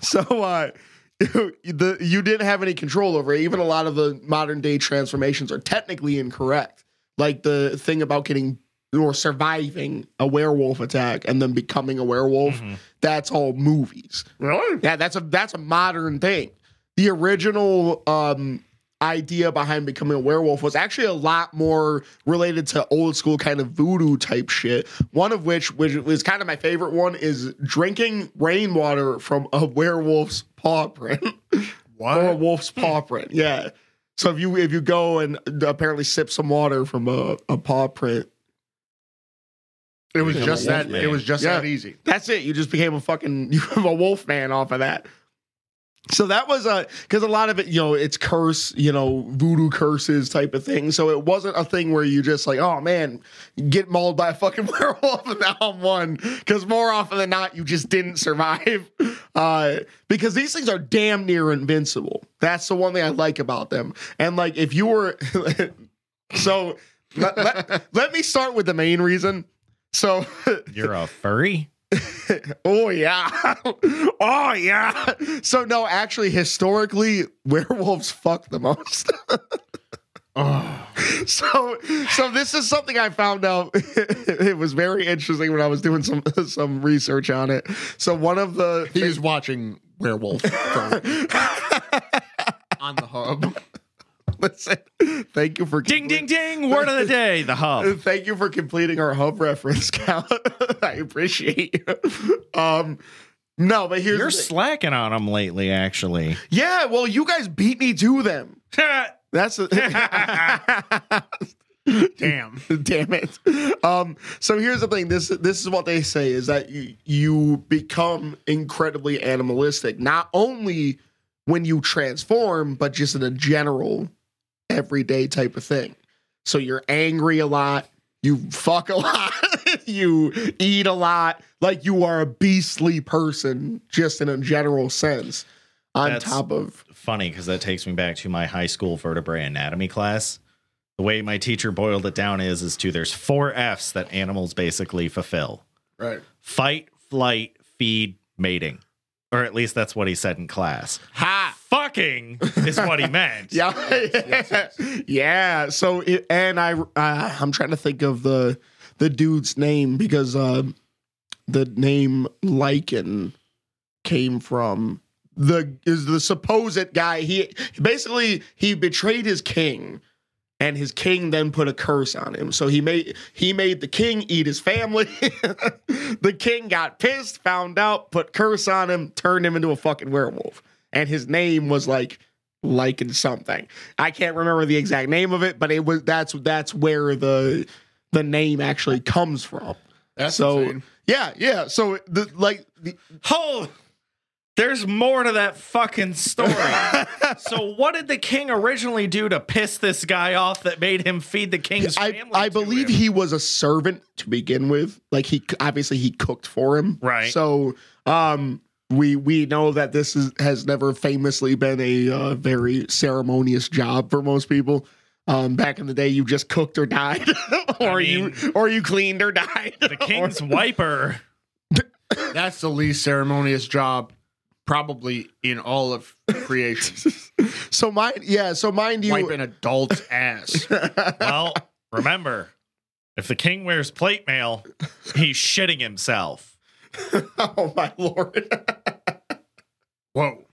Speaker 1: so uh the you didn't have any control over it. Even a lot of the modern day transformations are technically incorrect. Like the thing about getting or surviving a werewolf attack and then becoming a werewolf,
Speaker 3: Mhm.
Speaker 1: that's all movies.
Speaker 2: Really?
Speaker 1: Yeah, that's a that's a modern thing. The original um idea behind becoming a werewolf was actually a lot more related to old school kind of voodoo type shit. One of which, which was kind of my favorite one, is drinking rainwater from a werewolf's paw print or a wolf's hmm. paw print. Yeah. So if you if you go and apparently sip some water from a, a paw print,
Speaker 2: It was just that.
Speaker 3: man.
Speaker 2: It was just
Speaker 1: Yeah.
Speaker 2: that easy.
Speaker 1: that's it. You just became a fucking you have a wolf man off of that. So that was a because a lot of it, you know, it's curse, you know, voodoo curses type of thing. So it wasn't a thing where you just like, oh man, get mauled by a fucking werewolf and now I'm one. Because more often than not, you just didn't survive. Uh, because these things are damn near invincible. That's the one thing I like about them. And like, if you were, so let, let, let me start with the main reason. So
Speaker 3: You're a furry?
Speaker 1: oh yeah. oh yeah. So no, actually historically werewolves fuck the most.
Speaker 2: Oh,
Speaker 1: so so this is something I found out it was very interesting when I was doing some some research on it. So one of the
Speaker 2: He's watching Werewolf on the hub.
Speaker 1: Listen, thank you for
Speaker 3: Ding, ding, ding. Word of the day. The hub.
Speaker 1: Thank you for completing our hub reference count. I appreciate you. Um no, but here's
Speaker 3: You're slacking on them lately, actually.
Speaker 1: Yeah, well, you guys beat me to them. That's a-
Speaker 2: Damn.
Speaker 1: Damn it. Um, so here's the thing. This this is what they say is that you, you become incredibly animalistic, not only when you transform, but just in a general everyday type of thing. So you're angry a lot, you fuck a lot, you eat a lot, like you are a beastly person, just in a general sense. On
Speaker 3: That's-
Speaker 1: top of
Speaker 3: Funny because that takes me back to my high school vertebrae anatomy class. The way my teacher boiled it down is is to there's four F's that animals basically fulfill.
Speaker 2: Right.
Speaker 3: Fight, flight, feed, mating. Or at least that's what he said in class.
Speaker 1: ha
Speaker 3: Fucking is what he meant.
Speaker 1: Yeah, yeah. So it, and I uh, I'm trying to think of the the dude's name because uh, the name Lycan came from the is the supposed guy. He basically he betrayed his king. And his king then put a curse on him. So he made he made the king eat his family. the king got pissed, found out, put curse on him, turned him into a fucking werewolf. And his name was like liking something. I can't remember the exact name of it, but it was that's that's where the the name actually comes from.
Speaker 2: That's
Speaker 1: so
Speaker 2: insane.
Speaker 1: yeah, yeah. So the like the,
Speaker 3: Oh, there's more to that fucking story. so, what did the king originally do to piss this guy off that made him feed the king's
Speaker 1: I
Speaker 3: family?
Speaker 1: I believe
Speaker 3: him?
Speaker 1: he was a servant to begin with. Like he obviously he cooked for him.
Speaker 3: Right.
Speaker 1: So um we we know that this is has never famously been a uh, very ceremonious job for most people. Um, back in the day, you just cooked or died, or
Speaker 3: mean-
Speaker 1: you or you cleaned or died.
Speaker 3: the king's wiper.
Speaker 2: That's the least ceremonious job probably in all of creation.
Speaker 1: so mind, yeah. So mind you,
Speaker 2: Wipe an adult's ass.
Speaker 3: Well, remember, if the king wears plate mail, he's shitting himself.
Speaker 1: oh my lord.
Speaker 2: Whoa.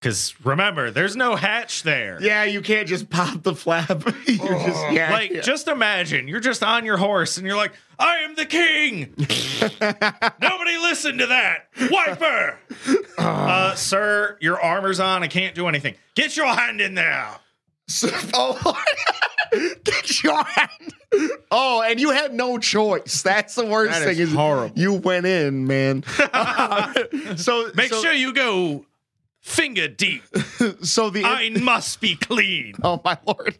Speaker 3: Because remember, there's no hatch there.
Speaker 1: yeah, you can't just pop the flap. you just yeah,
Speaker 3: Like,
Speaker 1: yeah.
Speaker 3: just imagine you're just on your horse and you're like, I am the king. Nobody listen to that. Wiper. uh, sir, your armor's on. I can't do anything. Get your hand in there.
Speaker 1: So- oh, get your hand. Oh, and you had no choice. That's the worst
Speaker 2: That
Speaker 1: thing.
Speaker 2: is horrible.
Speaker 1: You went in, man. so
Speaker 3: Make
Speaker 1: so,
Speaker 3: sure you go finger deep.
Speaker 1: So the
Speaker 3: I must be clean.
Speaker 1: oh my lord.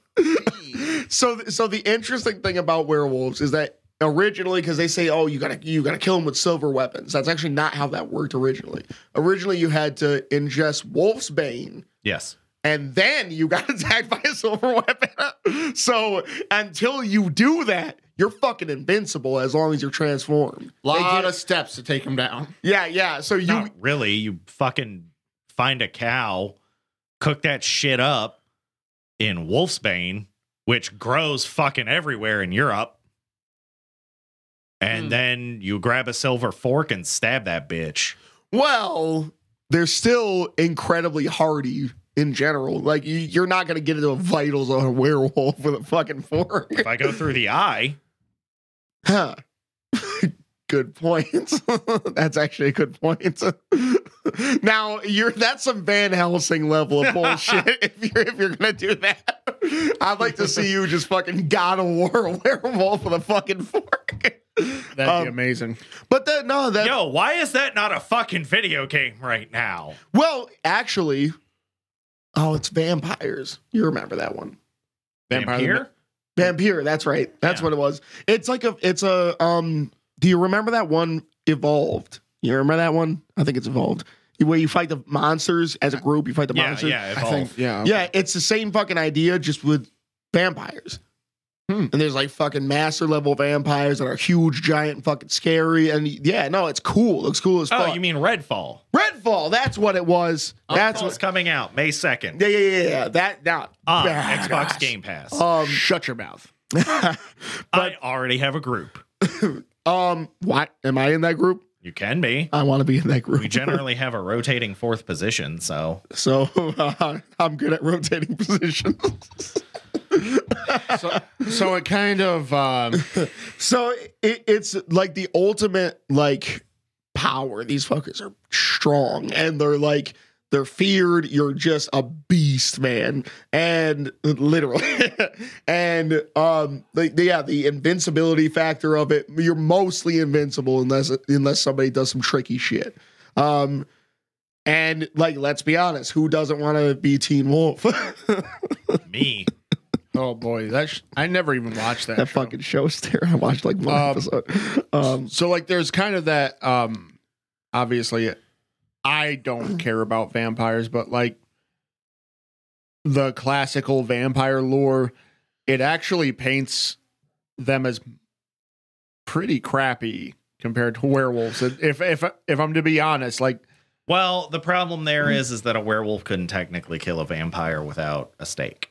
Speaker 1: so so the interesting thing about werewolves is that originally because they say oh you gotta you gotta kill them with silver weapons that's actually not how that worked originally originally you had to ingest wolf's bane
Speaker 3: Yes.
Speaker 1: And then you got attacked by a silver weapon. so until you do that, you're fucking invincible as long as you're transformed. They
Speaker 2: lot
Speaker 1: get-
Speaker 2: of steps to take him down.
Speaker 1: yeah, yeah. So you
Speaker 3: Not really. You fucking find a cow, cook that shit up in wolfsbane, which grows fucking everywhere in Europe. And
Speaker 2: Hmm.
Speaker 3: then you grab a silver fork and stab that bitch.
Speaker 1: well, they're still incredibly hardy in general. Like you, you're not gonna get into the vitals of a werewolf with a fucking fork.
Speaker 3: If I go through the eye,
Speaker 1: Huh. good point. that's actually a good point. now you're that's some Van Helsing level of bullshit if you're if you're gonna do that. I'd like to see you just fucking God of War werewolf with a fucking fork.
Speaker 2: That'd
Speaker 1: Um,
Speaker 2: be amazing.
Speaker 1: But that no, that
Speaker 3: Yo, why is that not a fucking video game right now?
Speaker 1: well, actually, oh, it's vampires. You remember that one?
Speaker 2: Vampire
Speaker 3: Vampire?
Speaker 1: Vampire. That's right. That's
Speaker 3: Yeah.
Speaker 1: what it was. It's like a. It's a. Um. Do you remember that one? Evolved. You remember that one? I think it's evolved. Where you fight the monsters as a group. You fight the
Speaker 3: Yeah,
Speaker 1: monsters.
Speaker 3: yeah,
Speaker 2: I think, yeah.
Speaker 1: Yeah, it's the same fucking idea, just with vampires.
Speaker 2: Hmm.
Speaker 1: And there's like fucking master level vampires that are huge, giant, fucking scary. And yeah, no, it's cool. looks cool as
Speaker 3: Oh,
Speaker 1: fuck.
Speaker 3: you mean Redfall?
Speaker 1: Redfall? That's what it was. That's
Speaker 3: Redfall's
Speaker 1: what.
Speaker 3: coming out May 2nd
Speaker 1: Yeah, yeah, yeah, yeah. That now
Speaker 3: on
Speaker 1: badass.
Speaker 3: Xbox Game Pass.
Speaker 1: Um,
Speaker 2: Shut your mouth.
Speaker 3: I already have a group.
Speaker 1: um, what am I in that group?
Speaker 3: You can be.
Speaker 1: I want to be in that group.
Speaker 3: We generally have a rotating fourth position, so
Speaker 1: so uh, I'm good at rotating positions.
Speaker 2: So, so it kind of um,
Speaker 1: So it, it's like the ultimate like power. These fuckers are strong and they're like they're feared. You're just a beast, man. And literally, and um, like yeah, the invincibility factor of it. You're mostly invincible unless unless somebody does some tricky shit. Um, and like, let's be honest, who doesn't want to be Teen Wolf?
Speaker 3: me.
Speaker 2: Oh boy, that sh- I never even watched that.
Speaker 1: that
Speaker 2: show.
Speaker 1: fucking show's there. I watched like one
Speaker 2: Um,
Speaker 1: episode. Um,
Speaker 2: So like, there's kind of that. Um, obviously, I don't care about vampires, but like the classical vampire lore, it actually paints them as pretty crappy compared to werewolves. If if if I'm to be honest, like
Speaker 3: Well, the problem there is is that a werewolf couldn't technically kill a vampire without a stake.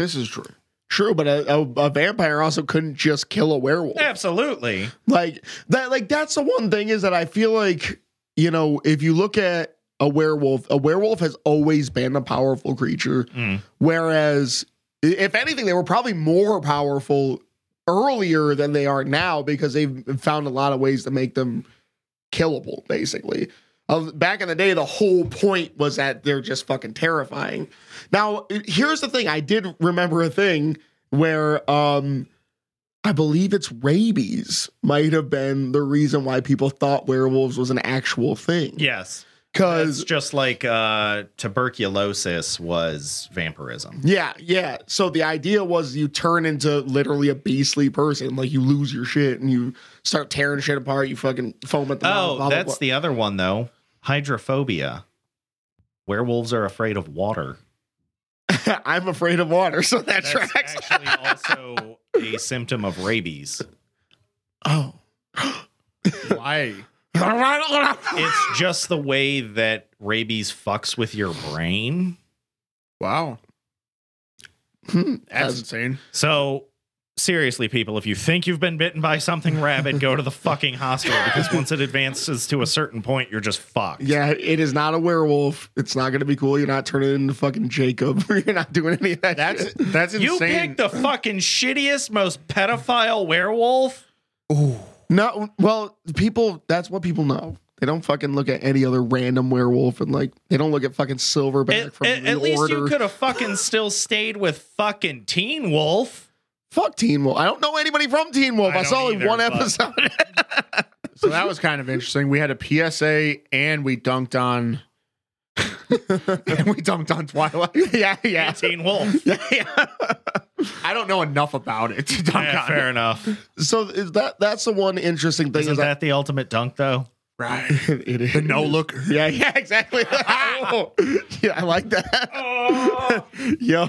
Speaker 2: This is true.
Speaker 1: True, but a, a, a vampire also couldn't just kill a werewolf.
Speaker 3: Absolutely.
Speaker 1: Like that. Like that's the one thing is that I feel like you know if you look at a werewolf, a werewolf has always been a powerful creature,
Speaker 3: Mm.
Speaker 1: whereas if anything, they were probably more powerful earlier than they are now because they've found a lot of ways to make them killable. Basically, uh, back in the day, the whole point was that they're just fucking terrifying. Now, here's the thing: I did remember a thing where um I believe it's rabies might have been the reason why people thought werewolves was an actual thing.
Speaker 3: Yes. It's
Speaker 1: Cuz
Speaker 3: just like uh, tuberculosis was vampirism.
Speaker 1: yeah, yeah. So the idea was you turn into literally a beastly person, like you lose your shit and you start tearing shit apart, you fucking foam at the mouth.
Speaker 3: Oh,
Speaker 1: blah, blah,
Speaker 3: that's
Speaker 1: blah.
Speaker 3: the other one though. Hydrophobia. Werewolves are afraid of water.
Speaker 1: I'm afraid of water, so that
Speaker 3: That's
Speaker 1: tracks.
Speaker 3: actually also a symptom of rabies.
Speaker 1: oh.
Speaker 2: Why?
Speaker 3: It's just the way that rabies fucks with your brain.
Speaker 2: Wow,
Speaker 1: Hmm,
Speaker 2: that's
Speaker 1: that's-
Speaker 2: insane.
Speaker 3: So, seriously, people, if you think you've been bitten by something rabid, go to the fucking hospital because once it advances to a certain point, you're just fucked.
Speaker 1: Yeah, it is not a werewolf. It's not going to be cool. You're not turning into fucking Jacob. You're not doing any of that.
Speaker 2: That's
Speaker 1: shit.
Speaker 2: that's insane.
Speaker 3: You picked the fucking shittiest, most pedophile werewolf. Ooh.
Speaker 1: No, well, people. That's what people know. They don't fucking look at any other random werewolf and like they don't look at fucking Silverback
Speaker 3: At,
Speaker 1: from
Speaker 3: at-
Speaker 1: the
Speaker 3: at least
Speaker 1: Order.
Speaker 3: you could have fucking still stayed with fucking Teen Wolf.
Speaker 1: Fuck Teen Wolf. I don't know anybody from Teen Wolf.
Speaker 3: I
Speaker 1: I, saw only
Speaker 3: either,
Speaker 1: one episode.
Speaker 2: So that was kind of interesting. We had a PSA and we dunked on and we dunked on Twilight.
Speaker 1: yeah, yeah,
Speaker 3: Teen Wolf.
Speaker 1: yeah, yeah.
Speaker 2: I don't know enough about it to dunk
Speaker 3: Yeah,
Speaker 2: on
Speaker 3: fair
Speaker 2: it.
Speaker 3: enough.
Speaker 1: So is that that's the one interesting thing
Speaker 3: Isn't
Speaker 1: is
Speaker 3: that the ultimate dunk, though?
Speaker 2: Right.
Speaker 1: it is
Speaker 2: The no look.
Speaker 1: Yeah, yeah, exactly. Oh, yeah, I like that. Yo,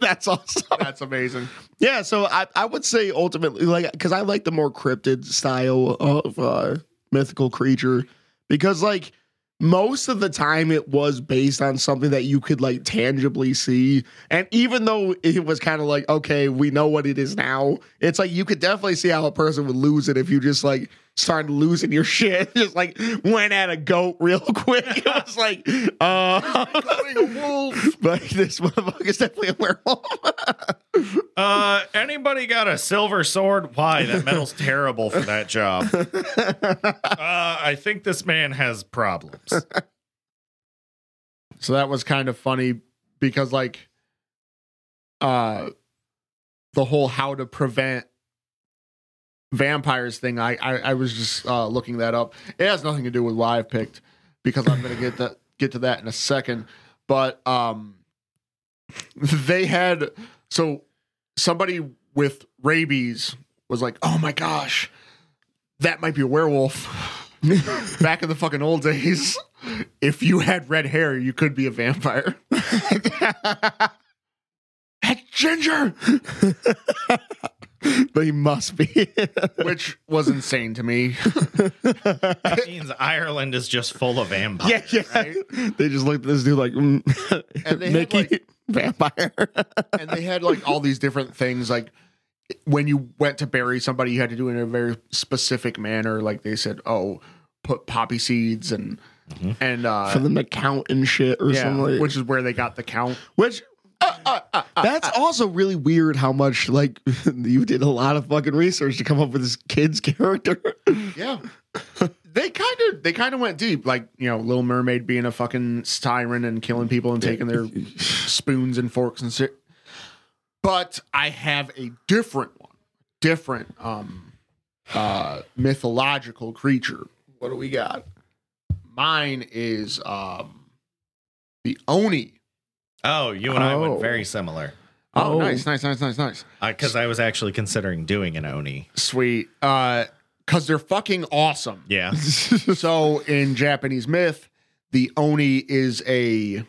Speaker 1: that's awesome.
Speaker 2: That's amazing.
Speaker 1: Yeah, so I, I would say ultimately like because I like the more cryptid style of uh mythical creature because like most of the time it was based on something that you could like tangibly see and even though it was kind of like okay we know what it is now it's like you could definitely see how a person would lose it if you just like started losing your shit just like went at a goat real quick it was like uh but this motherfucker is definitely a werewolf
Speaker 3: Uh, anybody got a silver sword? Why? That metal's terrible for that job. Uh, I think this man has problems.
Speaker 2: So that was kind of funny because like uh the whole how to prevent vampires thing, I I, I was just uh, looking that up. It has nothing to do with why I picked because I'm gonna get that get to that in a second. But um, they had so somebody with rabies was like, "Oh my gosh, that might be a werewolf." Back in the fucking old days, if you had red hair, you could be a vampire. That's Ginger,
Speaker 1: but he must be.
Speaker 2: which was insane to me.
Speaker 3: That means Ireland is just full of vampires.
Speaker 1: yeah, yeah. They just looked at this dude like, mm,
Speaker 2: And they had,
Speaker 1: Mickey,
Speaker 2: like-
Speaker 1: vampire.
Speaker 2: and they had like all these different things like when you went to bury somebody you had to do it in a very specific manner like they said oh put poppy seeds and and uh
Speaker 1: For them to count and shit or
Speaker 2: yeah,
Speaker 1: something. Like,
Speaker 2: which is where they got the count
Speaker 1: Which that's also really weird how much like you did a lot of fucking research to come up with this kid's character.
Speaker 2: yeah they kind of they kind of went deep like you know little mermaid being a fucking siren and killing people and taking their spoons and forks and shit but i have a different one different um uh mythological creature
Speaker 1: what do we got?
Speaker 2: mine is um the oni
Speaker 3: Oh, you and I
Speaker 1: Oh.
Speaker 3: went very similar
Speaker 2: oh,
Speaker 1: Oh.
Speaker 2: nice nice nice nice nice
Speaker 3: because I was actually considering doing an oni.
Speaker 2: sweet uh because they're fucking awesome
Speaker 3: Yeah.
Speaker 2: so in Japanese myth, the oni is a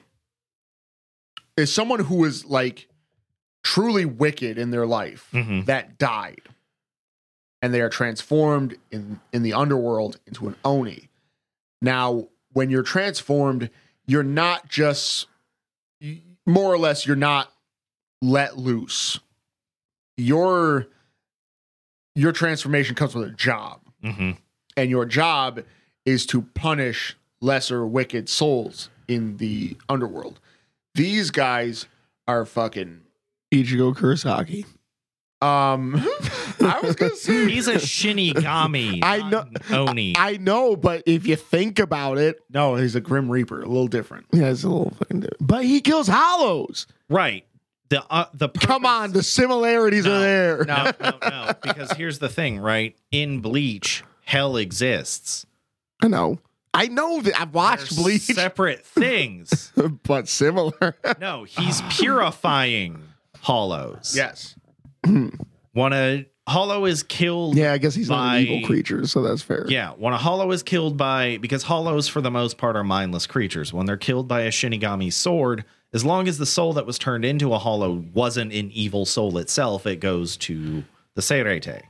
Speaker 2: is someone who is like truly wicked in their life
Speaker 3: hmm
Speaker 2: that died, and they are transformed in in the underworld into an oni. Now, when you're transformed, you're not just more or less you're not let loose. Your your transformation comes with a job
Speaker 3: hmm
Speaker 2: and your job is to punish lesser wicked souls in the underworld. These guys are fucking
Speaker 1: Ichigo Kurosaki.
Speaker 2: um I was gonna say
Speaker 3: He's a Shinigami.
Speaker 1: I know-
Speaker 3: Oni.
Speaker 1: I know, but if you think about it,
Speaker 2: no, he's a Grim Reaper, a little different.
Speaker 1: yeah, it's a little fucking different. But he kills hollows.
Speaker 3: right. The uh, the
Speaker 1: Come on, the similarities
Speaker 3: No,
Speaker 1: are there.
Speaker 3: No, no, no. Because here's the thing, right? In Bleach, hell exists.
Speaker 1: I know. I know that I've watched
Speaker 3: They're
Speaker 1: Bleach,
Speaker 3: Separate things.
Speaker 1: but similar.
Speaker 3: No, he's purifying hollows.
Speaker 2: Yes.
Speaker 3: When a hollow is killed
Speaker 1: yeah, I guess he's not an evil creature, so that's fair.
Speaker 3: Yeah, when a hollow is killed by because hollows for the most part are mindless creatures. When they're killed by a Shinigami sword, as long as the soul that was turned into a hollow wasn't an evil soul itself, it goes to the Seireitei.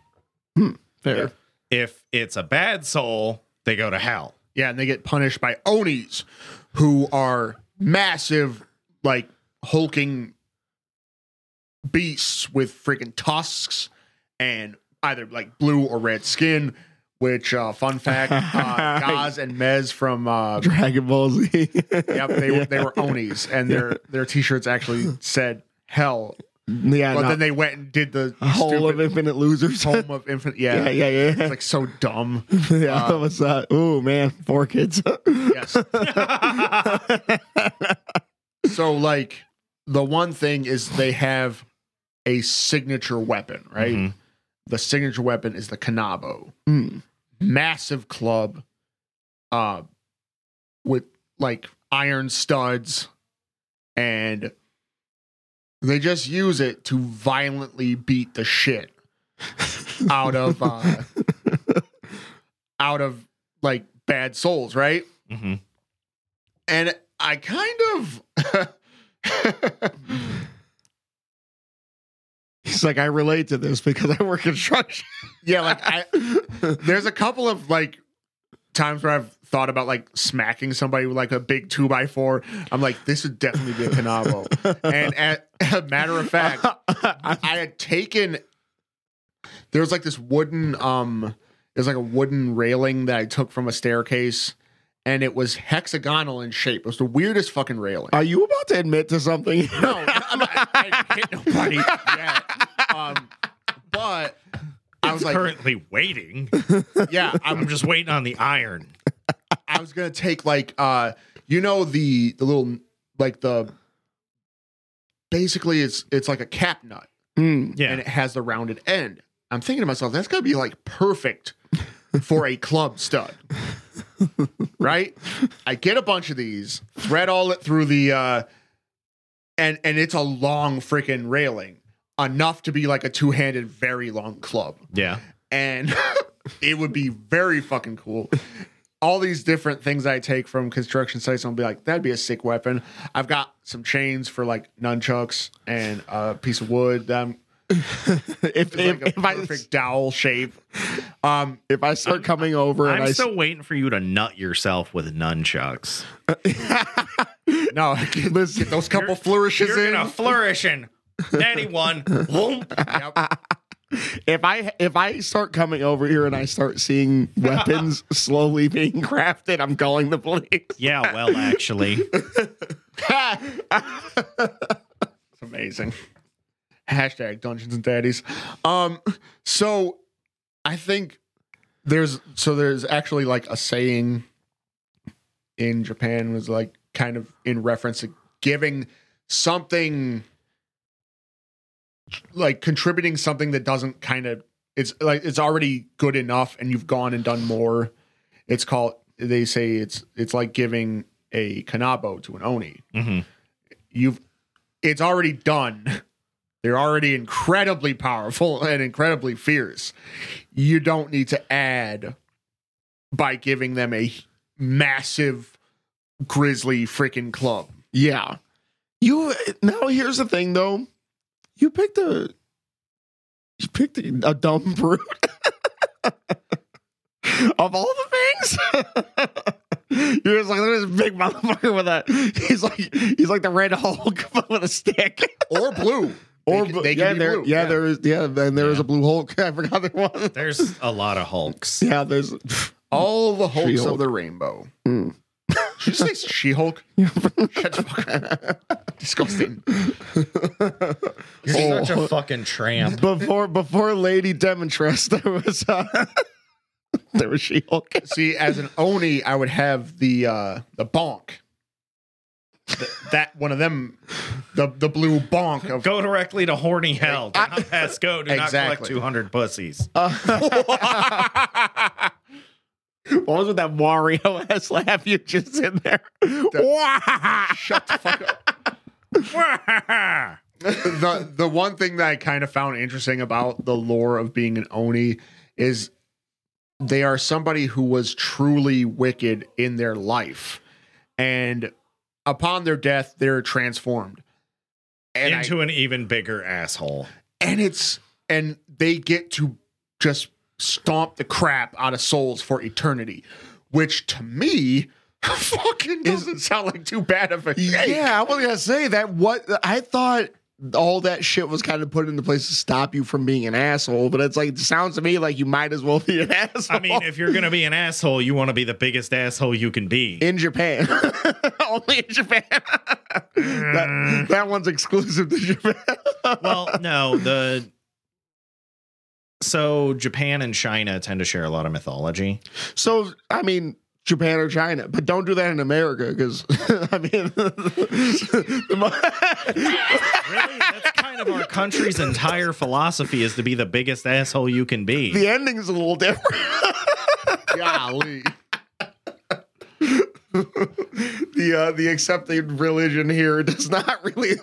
Speaker 1: Hmm, fair.
Speaker 3: If it's a bad soul, they go to hell.
Speaker 2: Yeah, and they get punished by Onis, who are massive, like hulking beasts with freaking tusks and either like blue or red skin. Which uh, fun fact, uh, Goz and Mez from uh,
Speaker 1: Dragon Ball Z.
Speaker 2: Yep, they were they were Onis, and their their t-shirts actually said hell.
Speaker 1: yeah,
Speaker 2: But
Speaker 1: no,
Speaker 2: then they went and did the
Speaker 1: Hole of Infinite Losers.
Speaker 2: home of infinite. Yeah,
Speaker 1: yeah, yeah, yeah.
Speaker 2: It's like so dumb.
Speaker 1: yeah,
Speaker 2: uh,
Speaker 1: what's that? Oh man, four kids.
Speaker 2: Yes. so like the one thing is they have a signature weapon, right?
Speaker 3: Mhm.
Speaker 2: The signature weapon is the Kanabo.
Speaker 1: Mm.
Speaker 2: Massive club uh with like iron studs and they just use it to violently beat the shit out of uh out of like bad souls, right?
Speaker 3: Mm-hmm.
Speaker 2: And I kind of
Speaker 1: He's like, I relate to this because I work in construction.
Speaker 2: yeah, like I there's a couple of like times where I've thought about like smacking somebody with like a big two by four. I'm like, this would definitely be a Kanabo. and at, a matter of fact, I had taken there was like this wooden um there's like a wooden railing that I took from a staircase and it was hexagonal in shape. It was the weirdest fucking railing.
Speaker 1: Are you about to admit to something?
Speaker 2: No, I'm not, I didn't hit nobody yet. Um, but I was like,
Speaker 3: currently waiting.
Speaker 2: yeah,
Speaker 3: I'm
Speaker 2: I'm
Speaker 3: just waiting on the iron.
Speaker 2: I was gonna take like uh you know the the little like the basically it's it's like a cap nut
Speaker 1: Mm.
Speaker 3: Yeah.
Speaker 2: and it has the rounded end. I'm thinking to myself, that's gotta be like perfect for a club stud. Right? I get a bunch of these, thread all it through the uh and and it's a long freaking railing. Enough to be like a two-handed, very long club
Speaker 3: Yeah.
Speaker 2: and it would be very fucking cool. All these different things I take from construction sites, I'll be like, that'd be a sick weapon. I've got some chains for like nunchucks and a piece of wood. That I'm
Speaker 1: if if,
Speaker 2: like a
Speaker 1: if I
Speaker 2: perfect dowel shape. Um,
Speaker 1: if I start coming over
Speaker 3: I'm
Speaker 1: I
Speaker 3: still waiting for you to nut yourself with nunchucks.
Speaker 2: no, get,
Speaker 1: Listen,
Speaker 2: get those couple flourishes
Speaker 3: You're
Speaker 2: in.
Speaker 3: gonna flourish and natty one.
Speaker 2: Yep.
Speaker 1: if I if I start coming over here and I start seeing weapons slowly being crafted, I'm calling the police.
Speaker 3: Yeah, well, actually,
Speaker 2: It's amazing. Hashtag Dungeons and Daddies. Um, so I think there's so there's actually like a saying in Japan was like kind of in reference to giving something like contributing something that doesn't kind of it's like it's already good enough and you've gone and done more. It's called they say it's it's like giving a kanabo to an oni
Speaker 3: Mhm.
Speaker 2: you've it's already done. They're already incredibly powerful and incredibly fierce. You don't need to add by giving them a massive grizzly freaking club.
Speaker 1: Yeah. You now here's the thing though. You picked a you picked a, a dumb brute. of all the things. You're just like look at this big motherfucker with a he's like he's like the red Hulk with a stick.
Speaker 2: Or blue.
Speaker 1: Or
Speaker 2: They they
Speaker 1: yeah, there,
Speaker 2: blue,
Speaker 1: yeah,
Speaker 2: yeah.
Speaker 1: there is yeah, and there is
Speaker 3: Yeah.
Speaker 1: a blue Hulk. I forgot there was.
Speaker 3: there's a lot of Hulks.
Speaker 1: Yeah, there's
Speaker 2: All the Hulks
Speaker 1: She-Hulk.
Speaker 2: of the rainbow.
Speaker 1: Hmm.
Speaker 2: Should you say She Hulk? Shut the fuck up. Disgusting.
Speaker 3: You're
Speaker 1: Oh.
Speaker 3: such a fucking tramp.
Speaker 1: before before Lady Dimitrescu, there was uh, there was She Hulk.
Speaker 2: See, as an Oni, I would have the uh the bonk. Th- that one of them, the the blue bonk of
Speaker 3: Go directly to horny hell. Do not pass go. Do not collect
Speaker 2: Exactly.
Speaker 3: 200 pussies.
Speaker 1: What was with that Wario ass laugh you just in there?
Speaker 2: shut the fuck up. the the one thing that I kind of found interesting about the lore of being an Oni is they are somebody who was truly wicked in their life, and upon their death, they're transformed. And I-
Speaker 3: Into an even bigger asshole.
Speaker 2: and it's and they get to just stomp the crap out of souls for eternity, which to me fucking doesn't sound like too bad of a
Speaker 1: yeah, I was gonna say that. What I thought all that shit was kind of put into place to stop you from being an asshole, but it's like it sounds to me like you might as well be an asshole.
Speaker 3: I mean, if you're going to be an asshole, you want to be the biggest asshole you can be.
Speaker 1: in Japan, only in Japan. that, mm. that one's exclusive to Japan.
Speaker 3: well, no, the so Japan and China tend to share a lot of mythology.
Speaker 1: So, I mean, Japan or China, but don't do that in America because, I mean,
Speaker 3: Really, that's kind of our country's entire philosophy is to be the biggest asshole you can be.
Speaker 1: the ending's a little different.
Speaker 2: Golly.
Speaker 1: the uh, the accepted religion here does not really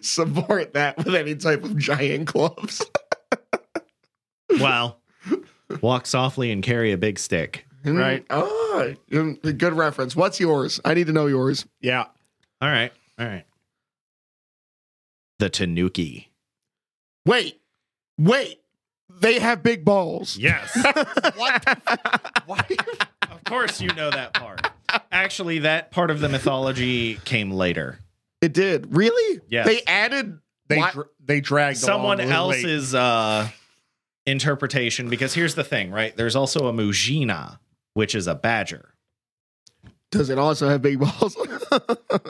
Speaker 1: support that with any type of giant clubs.
Speaker 3: well, walk softly and carry a big stick. Hmm?
Speaker 2: Right.
Speaker 1: Oh, good reference. What's yours? I need to know yours.
Speaker 2: Yeah.
Speaker 3: All right, all right. The Tanuki.
Speaker 1: Wait, wait. They have big balls.
Speaker 3: Yes.
Speaker 2: What? Why?
Speaker 3: of course you know that part. Actually, that part of the mythology came later.
Speaker 1: It did. Really?
Speaker 3: Yes.
Speaker 1: They added.
Speaker 2: They
Speaker 1: Why-
Speaker 2: dr- they dragged
Speaker 3: Someone
Speaker 2: along a little late.
Speaker 3: else's uh interpretation because here's the thing, right? There's also a Mujina, which is a badger.
Speaker 1: Does it also have big balls?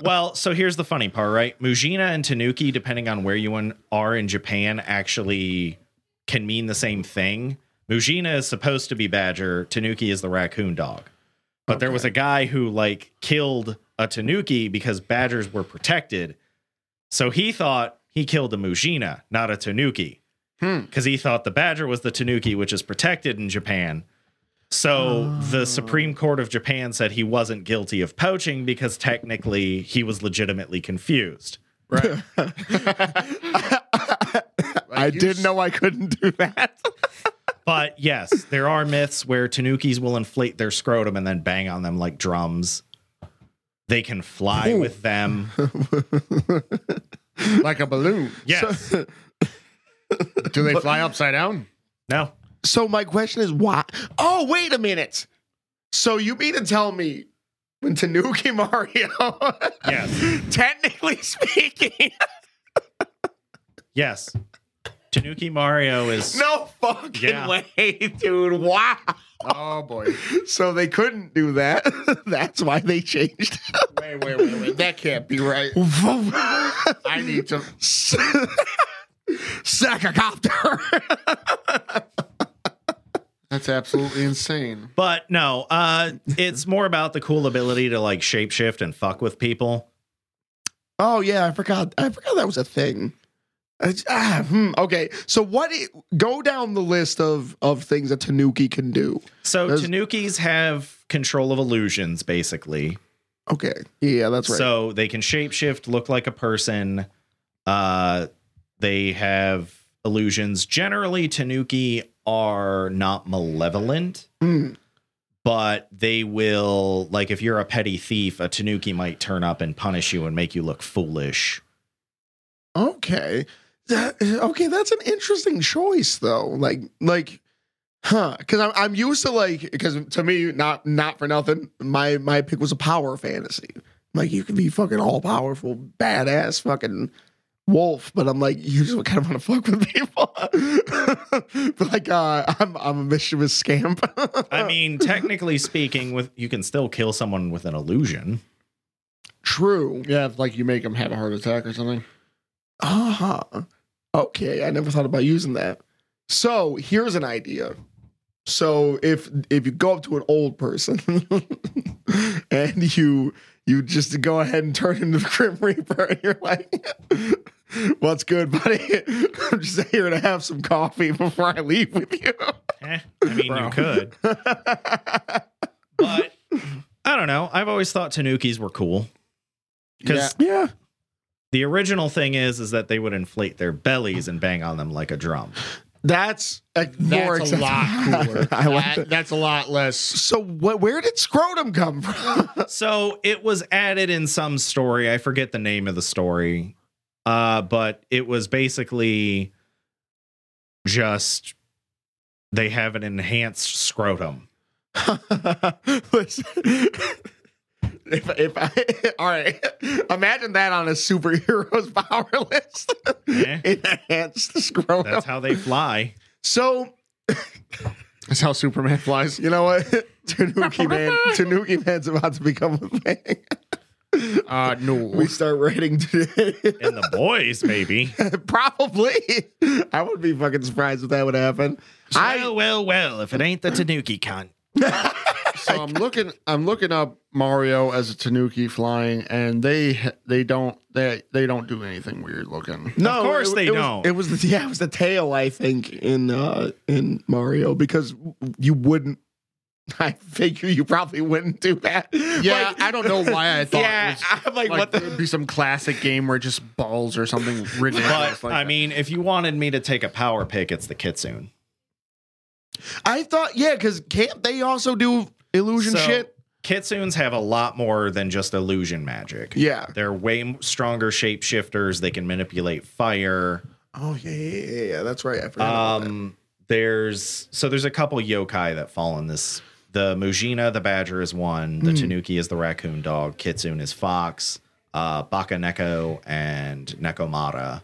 Speaker 3: Well, so here's the funny part, right? Mujina and Tanuki, depending on where you are in Japan, actually can mean the same thing. Mujina is supposed to be badger, Tanuki is the raccoon dog. But there was a guy who like killed a Tanuki because badgers were protected. So he thought he killed a Mujina, not a Tanuki. Hmm. because he thought the badger was the tanuki, which is protected in Japan. So the oh. Supreme Court of Japan said he wasn't guilty of poaching because technically he was legitimately confused.
Speaker 2: Right.
Speaker 1: I didn't know I couldn't do that.
Speaker 3: But yes, there are myths where tanukis will inflate their scrotum and then bang on them like drums. They can fly with them.
Speaker 2: like a balloon.
Speaker 3: Yes.
Speaker 2: Do they fly upside down?
Speaker 3: No.
Speaker 1: So my question is why? Oh, wait a minute. So you mean to tell me when Tanuki Mario,
Speaker 3: Yes.
Speaker 1: technically speaking,
Speaker 3: Yes. Tanuki Mario is
Speaker 1: no fucking
Speaker 3: Yeah.
Speaker 1: way, dude. Wow.
Speaker 2: Oh boy.
Speaker 1: So they couldn't do that. That's why they changed.
Speaker 2: Wait, wait, wait, wait. That can't be right. I need to.
Speaker 1: Sackacopter.
Speaker 2: That's absolutely insane.
Speaker 3: But no, uh it's more about the cool ability to like shapeshift and fuck with people.
Speaker 1: oh yeah, I forgot. I forgot that was a thing. It's- ah, hmm, okay, so what? i- go down the list of of things that Tanuki can do.
Speaker 3: So
Speaker 1: There's-
Speaker 3: Tanukis have control of illusions, basically.
Speaker 1: Okay, yeah, that's right.
Speaker 3: So they can shapeshift, look like a person. Uh, they have illusions. Generally, Tanuki are not malevolent,
Speaker 1: Mm.
Speaker 3: but they will, like, if you're a petty thief, a Tanuki might turn up and punish you and make you look foolish.
Speaker 1: Okay. That- okay, that's an interesting choice though. Like like huh, cuz I'm I'm used to like cuz to me not not for nothing, my my pick was a power fantasy. Like you can be fucking all powerful, badass fucking wolf, but I'm like you just kind of want to fuck with people. but like uh I'm I'm a mischievous scamp.
Speaker 3: I mean, technically speaking, with you can still kill someone with an illusion.
Speaker 1: true.
Speaker 2: Yeah, if like you make them have a heart attack or something.
Speaker 1: Uh-huh. Okay, I never thought about using that. So here's an idea. So if if you go up to an old person and you you just go ahead and turn into the Grim Reaper and you're like, What's good, buddy? I'm just here to have some coffee before I leave with you.
Speaker 3: Eh, I mean, you could, but I don't know. I've always thought Tanukis were cool because
Speaker 1: yeah.
Speaker 3: the original thing is is that they would inflate their bellies and bang on them like a drum.
Speaker 1: That's a more
Speaker 2: That's a lot cooler.
Speaker 1: I like
Speaker 2: That-
Speaker 1: that.
Speaker 2: That's a lot less.
Speaker 1: So wh- where did scrotum come from?
Speaker 3: So it was added in some story. I forget the name of the story, uh, but it was basically just they have an enhanced scrotum.
Speaker 1: Listen, if, if I, all right, imagine that on a superhero's power list.
Speaker 3: Yeah.
Speaker 1: Enhanced scrotum.
Speaker 3: That's how they fly.
Speaker 1: so
Speaker 2: That's how Superman flies.
Speaker 1: you know what? Tanuki man, Tanuki man's about to become a thing.
Speaker 2: Uh, no.
Speaker 1: We start writing today.
Speaker 3: And the boys, maybe.
Speaker 1: Probably. I wouldn't be fucking surprised if that would happen. I
Speaker 3: well, well, well. If it ain't the Tanuki cunt.
Speaker 2: So I'm looking. I'm looking up Mario as a Tanuki flying, and they they don't they they don't do anything weird looking.
Speaker 1: No,
Speaker 3: Of course
Speaker 1: it-
Speaker 3: they
Speaker 1: it
Speaker 3: don't.
Speaker 1: it was the yeah, it was the tail, I think, in uh in Mario because you wouldn't. I figure you probably wouldn't do that.
Speaker 2: Yeah,
Speaker 1: Like-
Speaker 2: I don't know why I thought.
Speaker 1: yeah,
Speaker 2: it was,
Speaker 1: I'm like,
Speaker 2: like,
Speaker 1: what
Speaker 2: it would
Speaker 1: the?
Speaker 2: be some classic game where just balls or something ridiculous.
Speaker 3: But
Speaker 2: like
Speaker 3: I
Speaker 2: that.
Speaker 3: mean, if you wanted me to take a power pick, it's the Kitsune.
Speaker 1: I thought yeah, because can't they also do illusion
Speaker 3: So,
Speaker 1: shit?
Speaker 3: Kitsunes have a lot more than just illusion magic.
Speaker 1: Yeah.
Speaker 3: They're way stronger shapeshifters. They can manipulate fire.
Speaker 1: Oh yeah, yeah, yeah, yeah. That's right. I forgot.
Speaker 3: Um, there's so there's a couple yokai that fall in this. The Mujina, the badger, is one. The Tanuki is the raccoon dog. Kitsune is fox. Uh, Bakeneko and Nekomata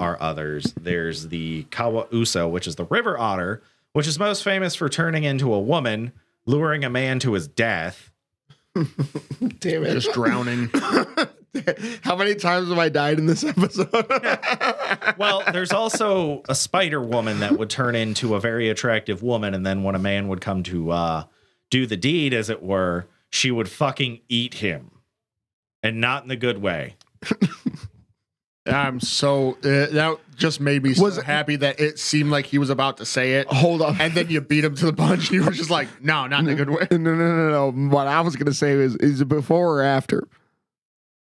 Speaker 3: are others. There's the Kawa Uso, which is the river otter, which is most famous for turning into a woman, luring a man to his death.
Speaker 1: Damn it!
Speaker 2: just drowning.
Speaker 1: How many times have I died in this episode?
Speaker 3: Well, there's also a spider woman that would turn into a very attractive woman, and then when a man would come to uh, do the deed, as it were, she would fucking eat him, and not in the good way.
Speaker 2: I'm so uh, that just made me so
Speaker 1: Was it-
Speaker 2: happy that it seemed like he was about to say it.
Speaker 1: Hold on.
Speaker 2: And then you beat him to the punch. You were just like, no, not in a good way.
Speaker 1: No, no, no, no, no. What I was gonna say is, is it before or after?